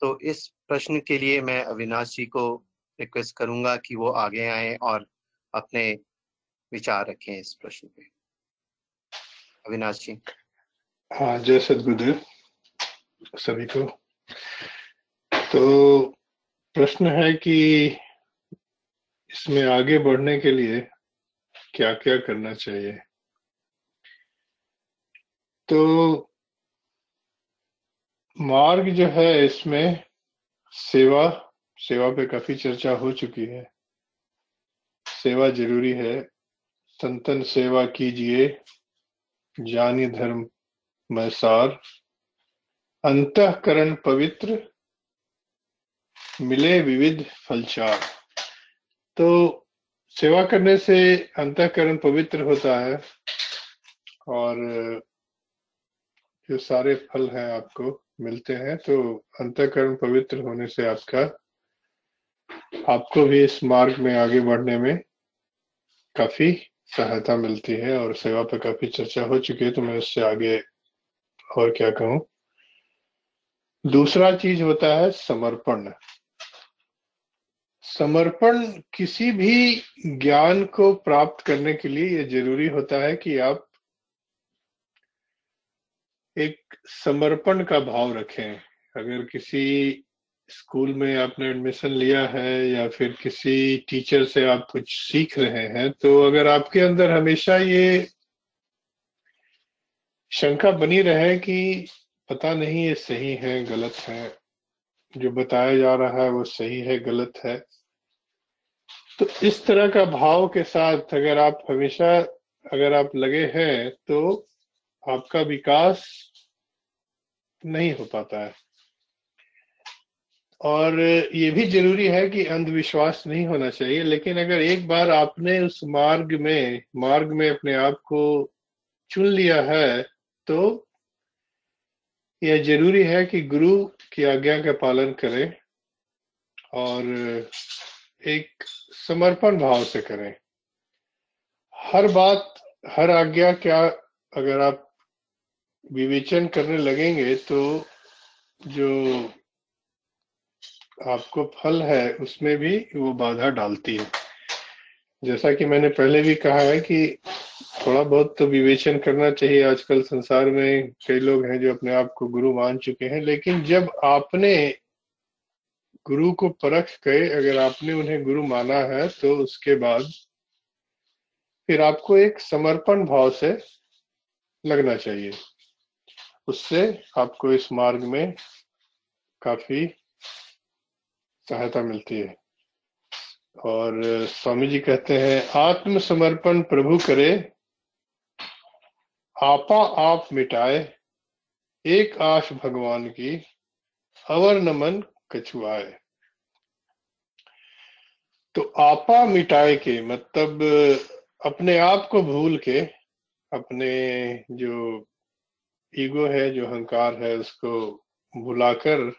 तो इस प्रश्न के लिए मैं अविनाश जी को रिक्वेस्ट करूँगा कि वो आगे आए और अपने विचार रखें इस प्रश्न पे। अविनाश जी। हाँ जय सदगुरुदेव, सभी को। तो प्रश्न है कि इसमें आगे बढ़ने के लिए क्या क्या करना चाहिए? तो मार्ग जो है इसमें सेवा सेवा पे काफ़ी चर्चा हो चुकी है। सेवा ज़रूरी है। संतन सेवा कीजिए जानी धर्म मैसार अंतकरण पवित्र, मिले विविध फलचार। तो सेवा करने से अंतकरण पवित्र होता है और जो सारे फल हैं आपको मिलते हैं तो अंतकरण पवित्र होने से आपका, आपको भी इस मार्ग में आगे बढ़ने में काफ़ी सहायता मिलती है और सेवा पर काफ़ी चर्चा हो चुकी है तो मैं उससे आगे और क्या कहूँ? दूसरा चीज़ होता है समर्पण। समर्पण किसी भी ज्ञान को प्राप्त करने के लिए यह ज़रूरी होता है कि आप एक समर्पण का भाव रखें। अगर किसी स्कूल में आपने एडमिशन लिया है या फिर किसी टीचर से आप कुछ सीख रहे हैं तो अगर आपके अंदर हमेशा ये शंका बनी रहे कि पता नहीं ये सही है, गलत है। जो बताया जा रहा है वो सही है, गलत है। तो इस तरह का भाव के साथ अगर आप हमेशा, अगर आप लगे हैं तो आपका विकास नहीं हो पाता है। और ये भी ज़रूरी है कि अंधविश्वास नहीं होना चाहिए, लेकिन अगर एक बार आपने उस मार्ग में मार्ग में अपने आप को चुन लिया है तो यह ज़रूरी है कि गुरु की आज्ञा का पालन करें और एक समर्पण भाव से करें। हर बात, हर आज्ञा क्या अगर आप विवेचन करने लगेंगे तो जो आपको फल है उसमें भी वो बाधा डालती है। जैसा कि मैंने पहले भी कहा है कि थोड़ा बहुत तो विवेचन करना चाहिए। आजकल संसार में कई लोग हैं जो अपने आप को गुरु मान चुके हैं, लेकिन जब आपने गुरु को परख के अगर आपने उन्हें गुरु माना है तो उसके बाद फिर आपको एक समर्पण भाव से लगना चाहिए। उससे आपको इस मार्ग में काफ़ी सहायता मिलती है। और स्वामी जी कहते हैं, आत्मसमर्पण प्रभु करे आपा आप मिटाए, एक आश भगवान की, अवर नमन कछुआए। तो आपा मिटाए के मतलब अपने आप को भूल के, अपने जो ईगो है, जो अहंकार है, उसको भुलाकर,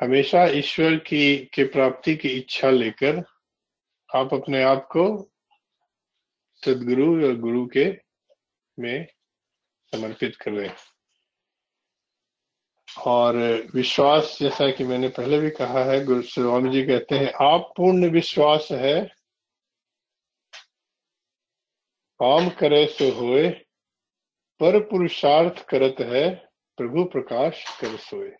हमेशा ईश्वर की, के प्राप्ति की इच्छा लेकर, आप अपने आप को सदगुरु या गुरु के में समर्पित कर। और विश्वास जैसा कि मैंने पहले भी कहा है, गुरु स्वामी जी कहते हैं, आप पूर्ण विश्वास है। काम करे सो होए, पर पुरुषार्थ करत है, प्रभु प्रकाश कर सोए।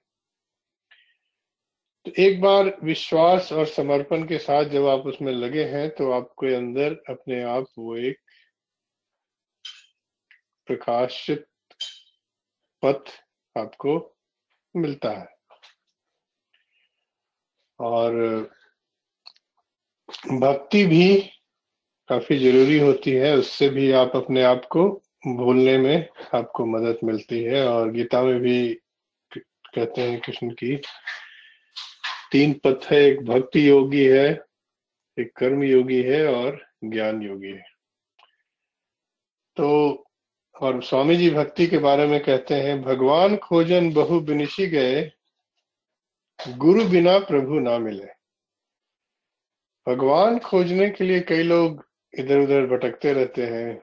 तो एक बार विश्वास और समर्पण के साथ जब आप उसमें लगे हैं तो आपके अंदर अपने आप वो एक प्रकाशित पथ आपको मिलता है। और भक्ति भी काफ़ी ज़रूरी होती है, उससे भी आप अपने आप को भूलने में आपको मदद मिलती है। और गीता में भी कहते हैं कृष्ण की, तीन पथ है, एक भक्ति योगी है, एक कर्म योगी है और ज्ञान योगी है। तो और स्वामी जी भक्ति के बारे में कहते हैं, भगवान खोजन बहु बिनिशी गए, गुरु बिना प्रभु ना मिले। भगवान खोजने के लिए कई लोग इधर उधर भटकते रहते हैं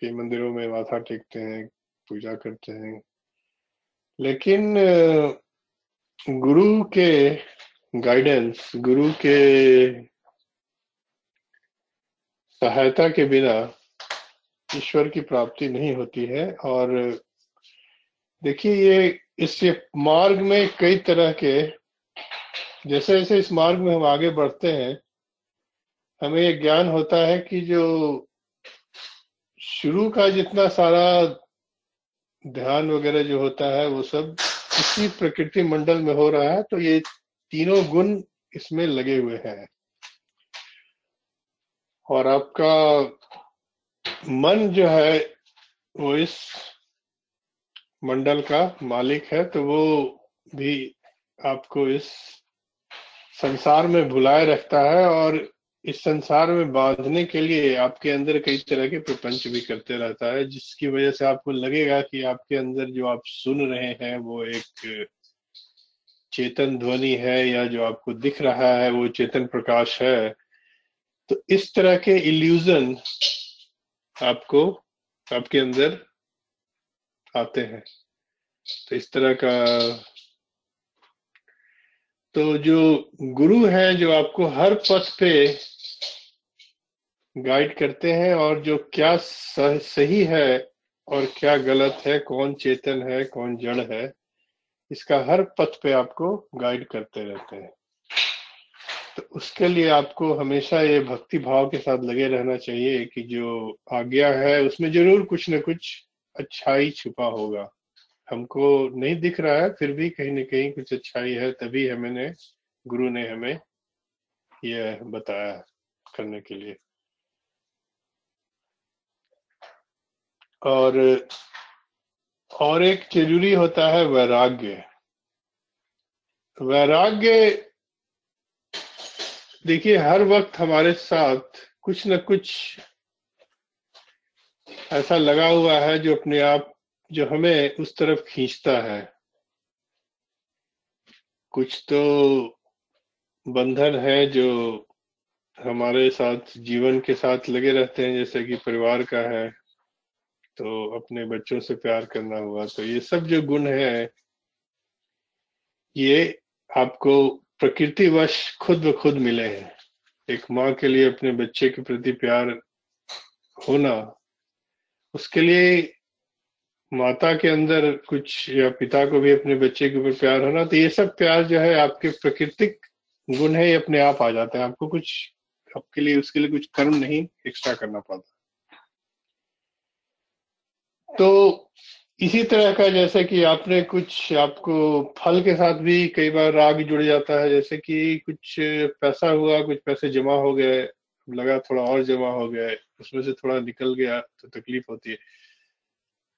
के मंदिरों में माथा टेकते हैं, पूजा करते हैं। लेकिन, गुरु के गाइडेंस गुरु के सहायता के बिना ईश्वर की प्राप्ति नहीं होती है। और देखिए, ये इस मार्ग में कई तरह के जैसे जैसे इस मार्ग में हम आगे बढ़ते हैं, हमें ये ज्ञान होता है कि जो शुरू का जितना सारा ध्यान वगैरह जो होता है, वो सब इसी प्रकृति मंडल में हो रहा है तो ये तीनों गुण इसमें लगे हुए हैं। और आपका मन जो है, वो इस मंडल का मालिक है तो वो भी आपको इस संसार में भुलाए रखता है और इस संसार में बांधने के लिए आपके अंदर कई तरह के प्रपंच भी करते रहता है, जिसकी वजह से आपको लगेगा कि आपके अंदर जो आप सुन रहे हैं, वो एक चेतन ध्वनि है या जो आपको दिख रहा है, वो चेतन प्रकाश है। तो इस तरह के इल्यूजन आपको आपके अंदर आते हैं। तो इस तरह का तो जो गुरु है, जो आपको हर पथ पे गाइड करते हैं और जो क्या सही है और क्या गलत है, कौन चेतन है, कौन जड़ है, इसका हर पथ पे आपको गाइड करते रहते हैं। तो उसके लिए आपको हमेशा ये भक्ति भाव के साथ लगे रहना चाहिए कि जो आज्ञा है, उसमें ज़रूर कुछ न कुछ अच्छाई छुपा होगा। हमको नहीं दिख रहा है, फिर भी कहीं ना कहीं कुछ अच्छाई है, तभी हमें गुरु ने हमें यह बताया करने के लिए। और और एक ज़रूरी होता है वैराग्य। वैराग्य देखिए, हर वक्त हमारे साथ कुछ न कुछ ऐसा लगा हुआ है जो अपने आप, जो हमें उस तरफ़ खींचता है। कुछ तो बंधन है जो हमारे साथ, जीवन के साथ लगे रहते हैं, जैसे कि परिवार का है तो अपने बच्चों से प्यार करना हुआ। तो ये सब जो गुण है, ये आपको प्रकृति वश खुद ब खुद मिले हैं। एक माँ के लिए अपने बच्चे के प्रति प्यार होना, उसके लिए माता के अंदर कुछ या पिता को भी अपने बच्चे के ऊपर प्यार होना तो ये सब प्यार जो है आपके प्राकृतिक गुण है, ये अपने आप आ जाते हैं। आपको कुछ आपके लिए, उसके लिए कुछ कर्म नहीं एक्स्ट्रा करना पड़ता। तो इसी तरह का जैसे कि आपने कुछ आपको फल के साथ भी कई बार राग जुड़ जाता है, जैसे कि कुछ पैसा हुआ, कुछ पैसे जमा हो गए, लगा थोड़ा और जमा हो गया, उसमें से थोड़ा निकल गया तो तकलीफ़ होती है।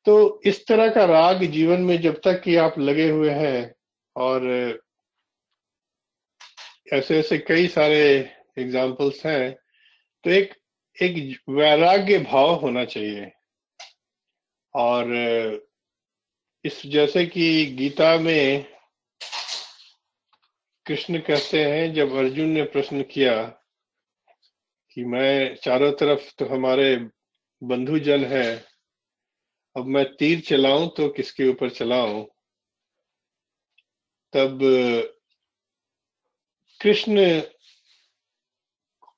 तो इस तरह का राग जीवन में जब तक कि आप लगे हुए हैं और ऐसे ऐसे कई सारे एग्जाम्पल्स हैं तो एक एक वैराग्य भाव होना चाहिए। और इस जैसे कि गीता में कृष्ण कहते हैं, जब अर्जुन ने प्रश्न किया कि मैं चारों तरफ़ तो हमारे बंधु जन है, अब मैं तीर चलाऊं तो किसके ऊपर चलाऊं? तब कृष्ण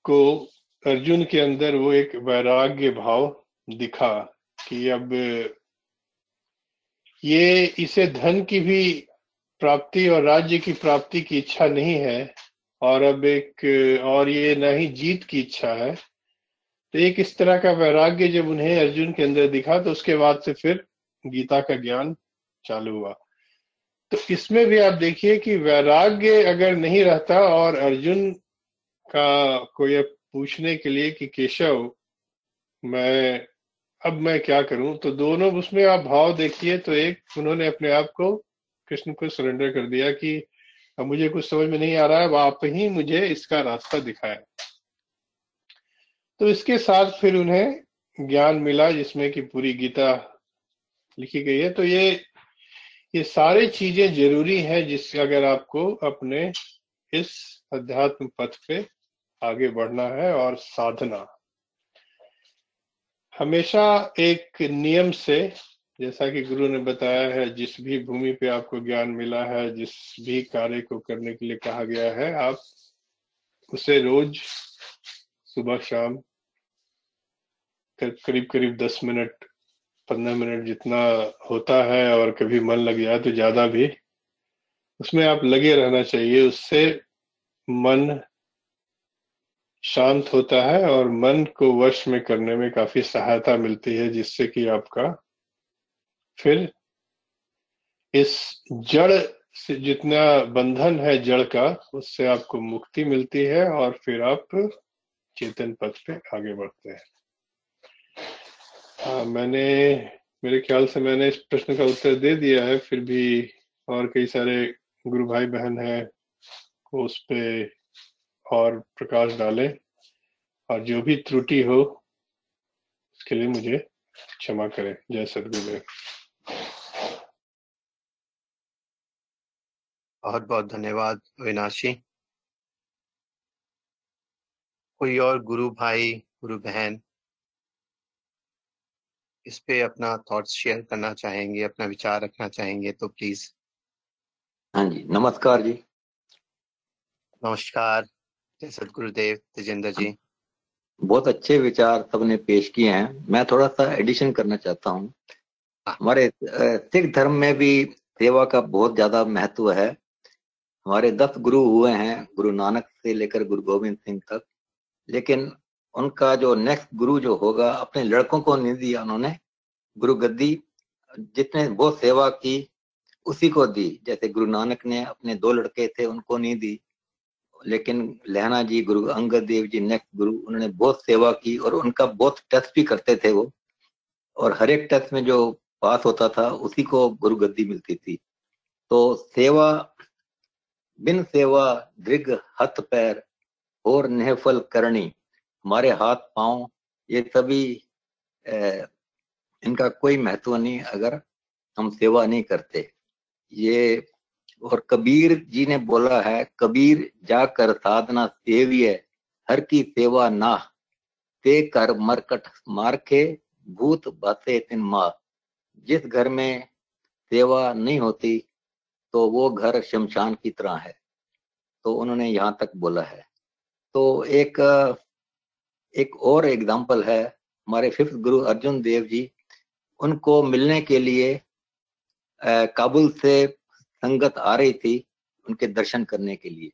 को अर्जुन के अंदर वो एक वैराग्य भाव दिखा कि अब ये इसे धन की भी प्राप्ति और राज्य की प्राप्ति की इच्छा नहीं है, और अब एक, और ये न ही जीत की इच्छा है। तो एक इस तरह का वैराग्य जब उन्हें अर्जुन के अंदर दिखा तो उसके बाद से फिर गीता का ज्ञान चालू हुआ। तो इसमें भी आप देखिए कि वैराग्य अगर नहीं रहता, और अर्जुन का कोई पूछने के लिए कि केशव, मैं अब मैं क्या करूँ? तो दोनों उसमें आप भाव देखिए तो एक उन्होंने अपने आप को कृष्ण को सरेंडर कर दिया कि अब मुझे कुछ समझ में नहीं आ रहा है आप ही मुझे इसका रास्ता दिखाया तो इसके साथ फिर उन्हें ज्ञान मिला, जिसमें कि पूरी गीता लिखी गई है। तो ये ये सारी चीज़ें ज़रूरी है जिससे अगर आपको अपने इस अध्यात्म पथ पे आगे बढ़ना है और साधना। हमेशा एक नियम से, जैसा कि गुरु ने बताया है, जिस भी भूमि पे आपको ज्ञान मिला है, जिस भी कार्य को करने के लिए कहा गया है, आप उसे रोज सुबह, शाम, करीब करीब दस मिनट, पंद्रह मिनट जितना होता है, और कभी मन लग जाए तो ज़्यादा भी, उसमें आप लगे रहना चाहिए। उससे मन शांत होता है और मन को वश में करने में काफ़ी सहायता मिलती है जिससे कि आपका फिर इस जड़ से जितना बंधन है जड़ का उससे आपको मुक्ति मिलती है और फिर आप चेतन पथ पे आगे बढ़ते हैं। आ, मैंने मेरे ख्याल से मैंने इस प्रश्न का उत्तर दे दिया है फिर भी और कई सारे गुरु भाई बहन है उस पे और प्रकाश डालें और जो भी त्रुटि हो उसके लिए मुझे क्षमा करें। जय सदगुरुदेव बहुत बहुत धन्यवाद अविनाशी। कोई और गुरु भाई गुरु बहन इस पे अपना थॉट्स शेयर करना चाहेंगे अपना विचार रखना चाहेंगे तो प्लीज़ हाँ जी नमस्कार जी। नमस्कार। जय सदगुरुदेव तेजेंद्र जी। बहुत अच्छे विचार सबने पेश किए हैं। मैं थोड़ा सा एडिशन करना चाहता हूँ। हमारे सिख धर्म में भी सेवा का बहुत ज़्यादा महत्व है। हमारे दस गुरु हुए हैं गुरु नानक से लेकर गुरु गोविंद सिंह तक। लेकिन उनका जो नेक्स्ट गुरु जो होगा अपने लड़कों को नहीं दिया उन्होंने। गुरु गद्दी जितने बहुत सेवा की उसी को दी। जैसे गुरु नानक ने अपने दो लड़के थे उनको नहीं दी। लेकिन लहना जी, गुरु अंगद देव जी नेक्स्ट गुरु, उन्होंने बहुत सेवा की और उनका बहुत टेस्ट भी करते थे वो। और हर एक टेस्ट में जो पास होता था, उसी को गुरु गद्दी मिलती थी। तो सेवा, बिन सेवा, दृग हथ पैर और नेहफल करनी हमारे हाथ पाँव, ये सभी इनका कोई महत्व नहीं अगर हम सेवा नहीं करते। ये और कबीर जी ने बोला है, कबीर, जाकर साधना सेविय हर की सेवा ना ते कर मरकट मारखे, भूत बाते तिन माँ जिस घर में सेवा नहीं होती तो वो घर शमशान की तरह है। तो उन्होंने यहाँ तक बोला है। तो एक एक और एग्ज़ाम्पल है, हमारे फिफ्थ गुरु अर्जुन देव जी, उनको मिलने के लिए काबुल से संगत आ रही थी उनके दर्शन करने के लिए।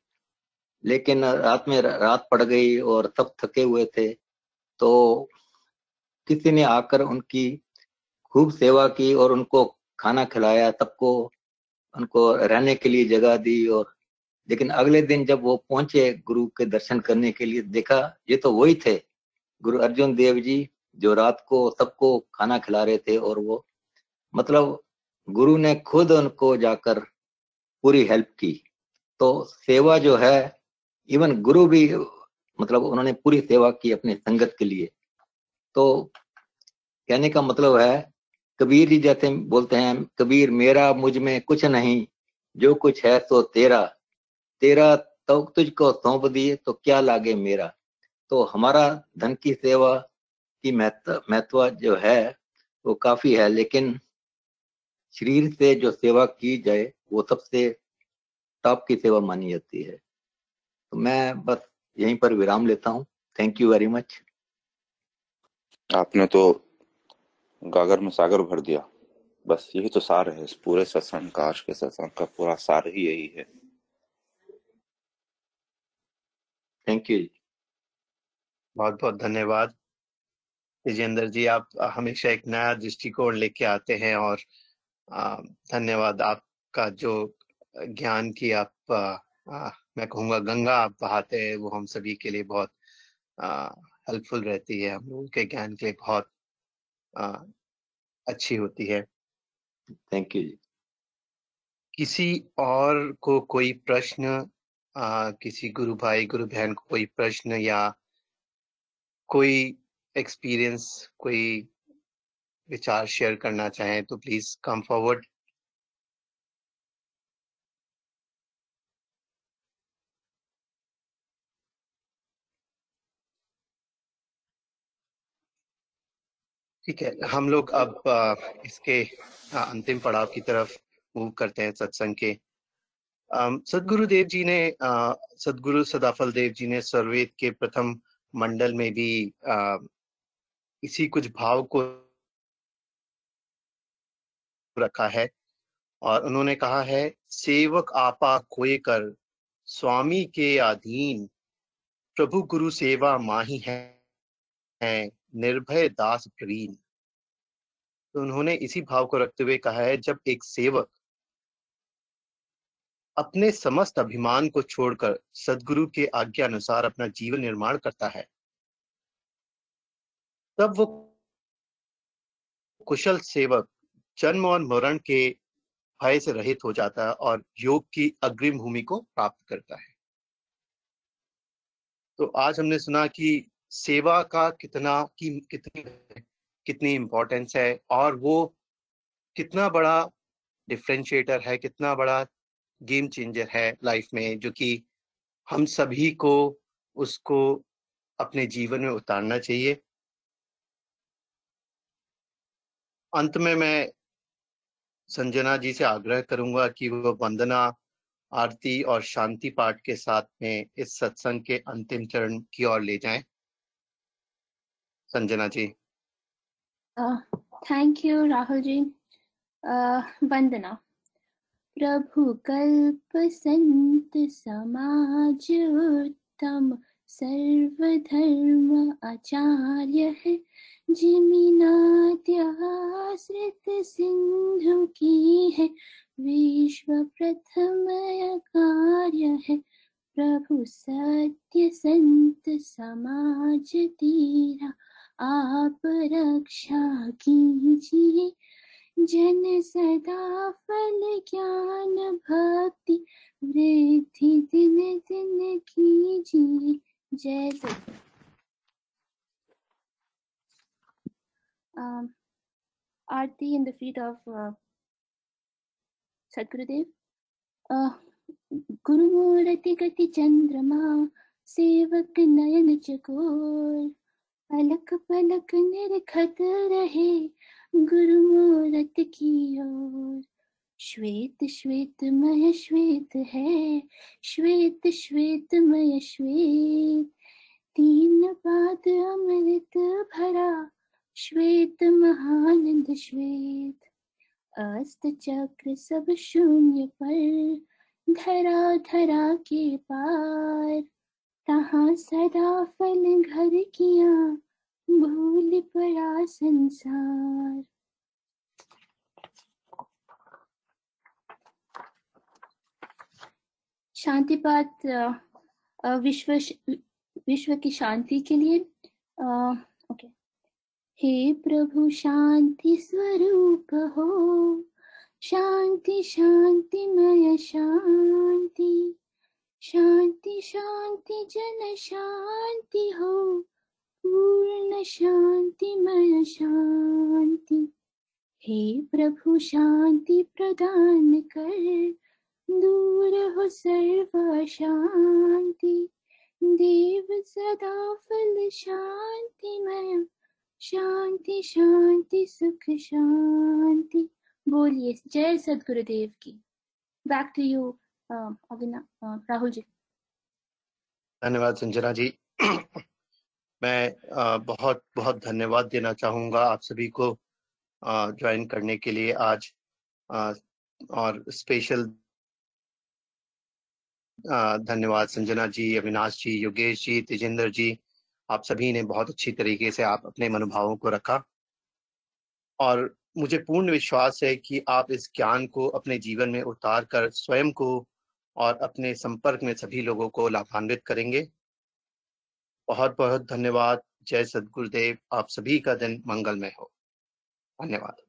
लेकिन रात में रात पड़ गई और सब थके हुए थे तो किसी ने आकर उनकी खूब सेवा की और उनको खाना खिलाया। सबको उनको रहने के लिए जगह दी और लेकिन अगले दिन जब वो पहुँचे गुरु के दर्शन करने के लिए, देखा ये तो वही थे। गुरु अर्जुन देव जी जो रात को सबको खाना खिला रहे थे और वो मतलब गुरु ने खुद उनको जाकर पूरी हेल्प की। तो सेवा जो है इवन गुरु भी मतलब उन्होंने पूरी सेवा की अपने संगत के लिए। तो कहने का मतलब है, कबीर जी जैसे बोलते हैं, कबीर मेरा मुझमें कुछ नहीं, जो कुछ है तो तेरा। तेरा तो तुझको सौंप दिए तो क्या लागे मेरा? तो हमारा धन की सेवा की महत्व महत्व जो है, वो काफ़ी है, लेकिन शरीर से जो सेवा की जाए वो सबसे टॉप की सेवा मानी जाती है। तो मैं बस यहीं पर विराम लेता हूँ। थैंक यू वेरी मच आपने तो गागर में सागर भर दिया। बस यही तो सार है इस पूरे सत्संग का आज के सत्संग का पूरा सार ही यही है। थैंक यू बहुत बहुत धन्यवाद। विजेंद्र जी आप हमेशा एक नया दृष्टिकोण लेके आते हैं और धन्यवाद आपका जो ज्ञान की आप आ, मैं कहूँगा गंगा आप बहाते हैं वो हम सभी के लिए बहुत हेल्पफुल रहती है। हम लोगों के ज्ञान के लिए बहुत आ, अच्छी होती है। थैंक यू किसी और को कोई प्रश्न आ, किसी गुरु भाई गुरु बहन को कोई प्रश्न या कोई एक्सपीरियंस कोई विचार शेयर करना चाहें तो प्लीज़ कम फॉरवर्ड ठीक है हम लोग अब इसके अंतिम पड़ाव की तरफ़ मूव करते हैं सत्संग के। सदगुरु देव जी ने सदगुरु सदाफल देव जी ने सर्वेद के प्रथम मंडल में भी इसी कुछ भाव को रखा है और उन्होंने कहा है सेवक आपा खोए कर स्वामी के अधीन प्रभु गुरु सेवा माही है, है निर्भय दास प्रवीण तो उन्होंने इसी भाव को रखते हुए कहा है, जब एक सेवक अपने समस्त अभिमान को छोड़कर सदगुरु के आज्ञा अनुसार अपना जीवन निर्माण करता है, तब वो कुशल सेवक जन्म और मरण के भय से रहित हो जाता है और योग की अग्रिम भूमि को प्राप्त करता है। तो आज हमने सुना कि सेवा का कितना की, कितनी कितनी इम्पोर्टेंस है और वो कितना बड़ा डिफ्रेंशिएटर है, कितना बड़ा गेम चेंजर है लाइफ में जो कि हम सभी को उसको अपने जीवन में उतारना चाहिए। अंत में मैं संजना जी से आग्रह करूँगा कि वो वंदना, आरती और शांति पाठ के साथ में इस सत्संग के अंतिम चरण की ओर ले जाएँ। संजना जी। Thank you Rahul ji. वंदना। प्रभु कल्प संत समाज उत्तम, सर्वधर्म आचार्य है। जिमिनाद्याश्रित सिंधु की है। विश्व प्रथम कार्य है। प्रभु सत्य संत समाज तीरा। आप रक्षा कीजिए। जन सदा फल ज्ञान भक्ति वृद्धि दिन दिन कीजिए। जय um, Aarti in the feet of uh, Sadgurudev. Uh, गति चंद्रमा सेवक नयन चकोर। पलक पलक निरखत रहे गुरुमूर्त की ओर। श्वेत श्वेत, मय श्वेत है, श्वेत श्वेत, मय श्वेत। तीन पाद अमृत भरा, श्वेत, महानंद श्वेत। अस्त चक्र सब शून्य पर, धरा धरा के पार। तहा सदा फल घर किया, भूल पड़ा संसार। शांति पाठ विश्व विश्व की शांति के लिए ओके हे प्रभु, शांति स्वरूप हो, शांति शांति शांति। शांति शांति, जन शांति हो। पूर्ण शांतिमय शांति। हे प्रभु, शांति प्रदान कर। दूर हो सर्व शांति। देव सदा फल शांतिमय शांति शांति, सुख, शांति। बोलिए, जय सदगुरुदेव की। Back to you Rahul ji. धन्यवाद संजना जी। मैं बहुत बहुत धन्यवाद देना चाहूँगा आप सभी को ज्वाइन करने के लिए आज और स्पेशल धन्यवाद संजना जी, अविनाश जी, योगेश जी, तेजेंद्र जी। आप सभी ने बहुत अच्छी तरीके से आप अपने मनोभावों को रखा। और मुझे पूर्ण विश्वास है कि आप इस ज्ञान को अपने जीवन में उतार कर स्वयं को और अपने संपर्क में सभी लोगों को लाभान्वित करेंगे। बहुत बहुत धन्यवाद। जय सदगुरुदेव आप सभी का दिन मंगलमय हो। धन्यवाद।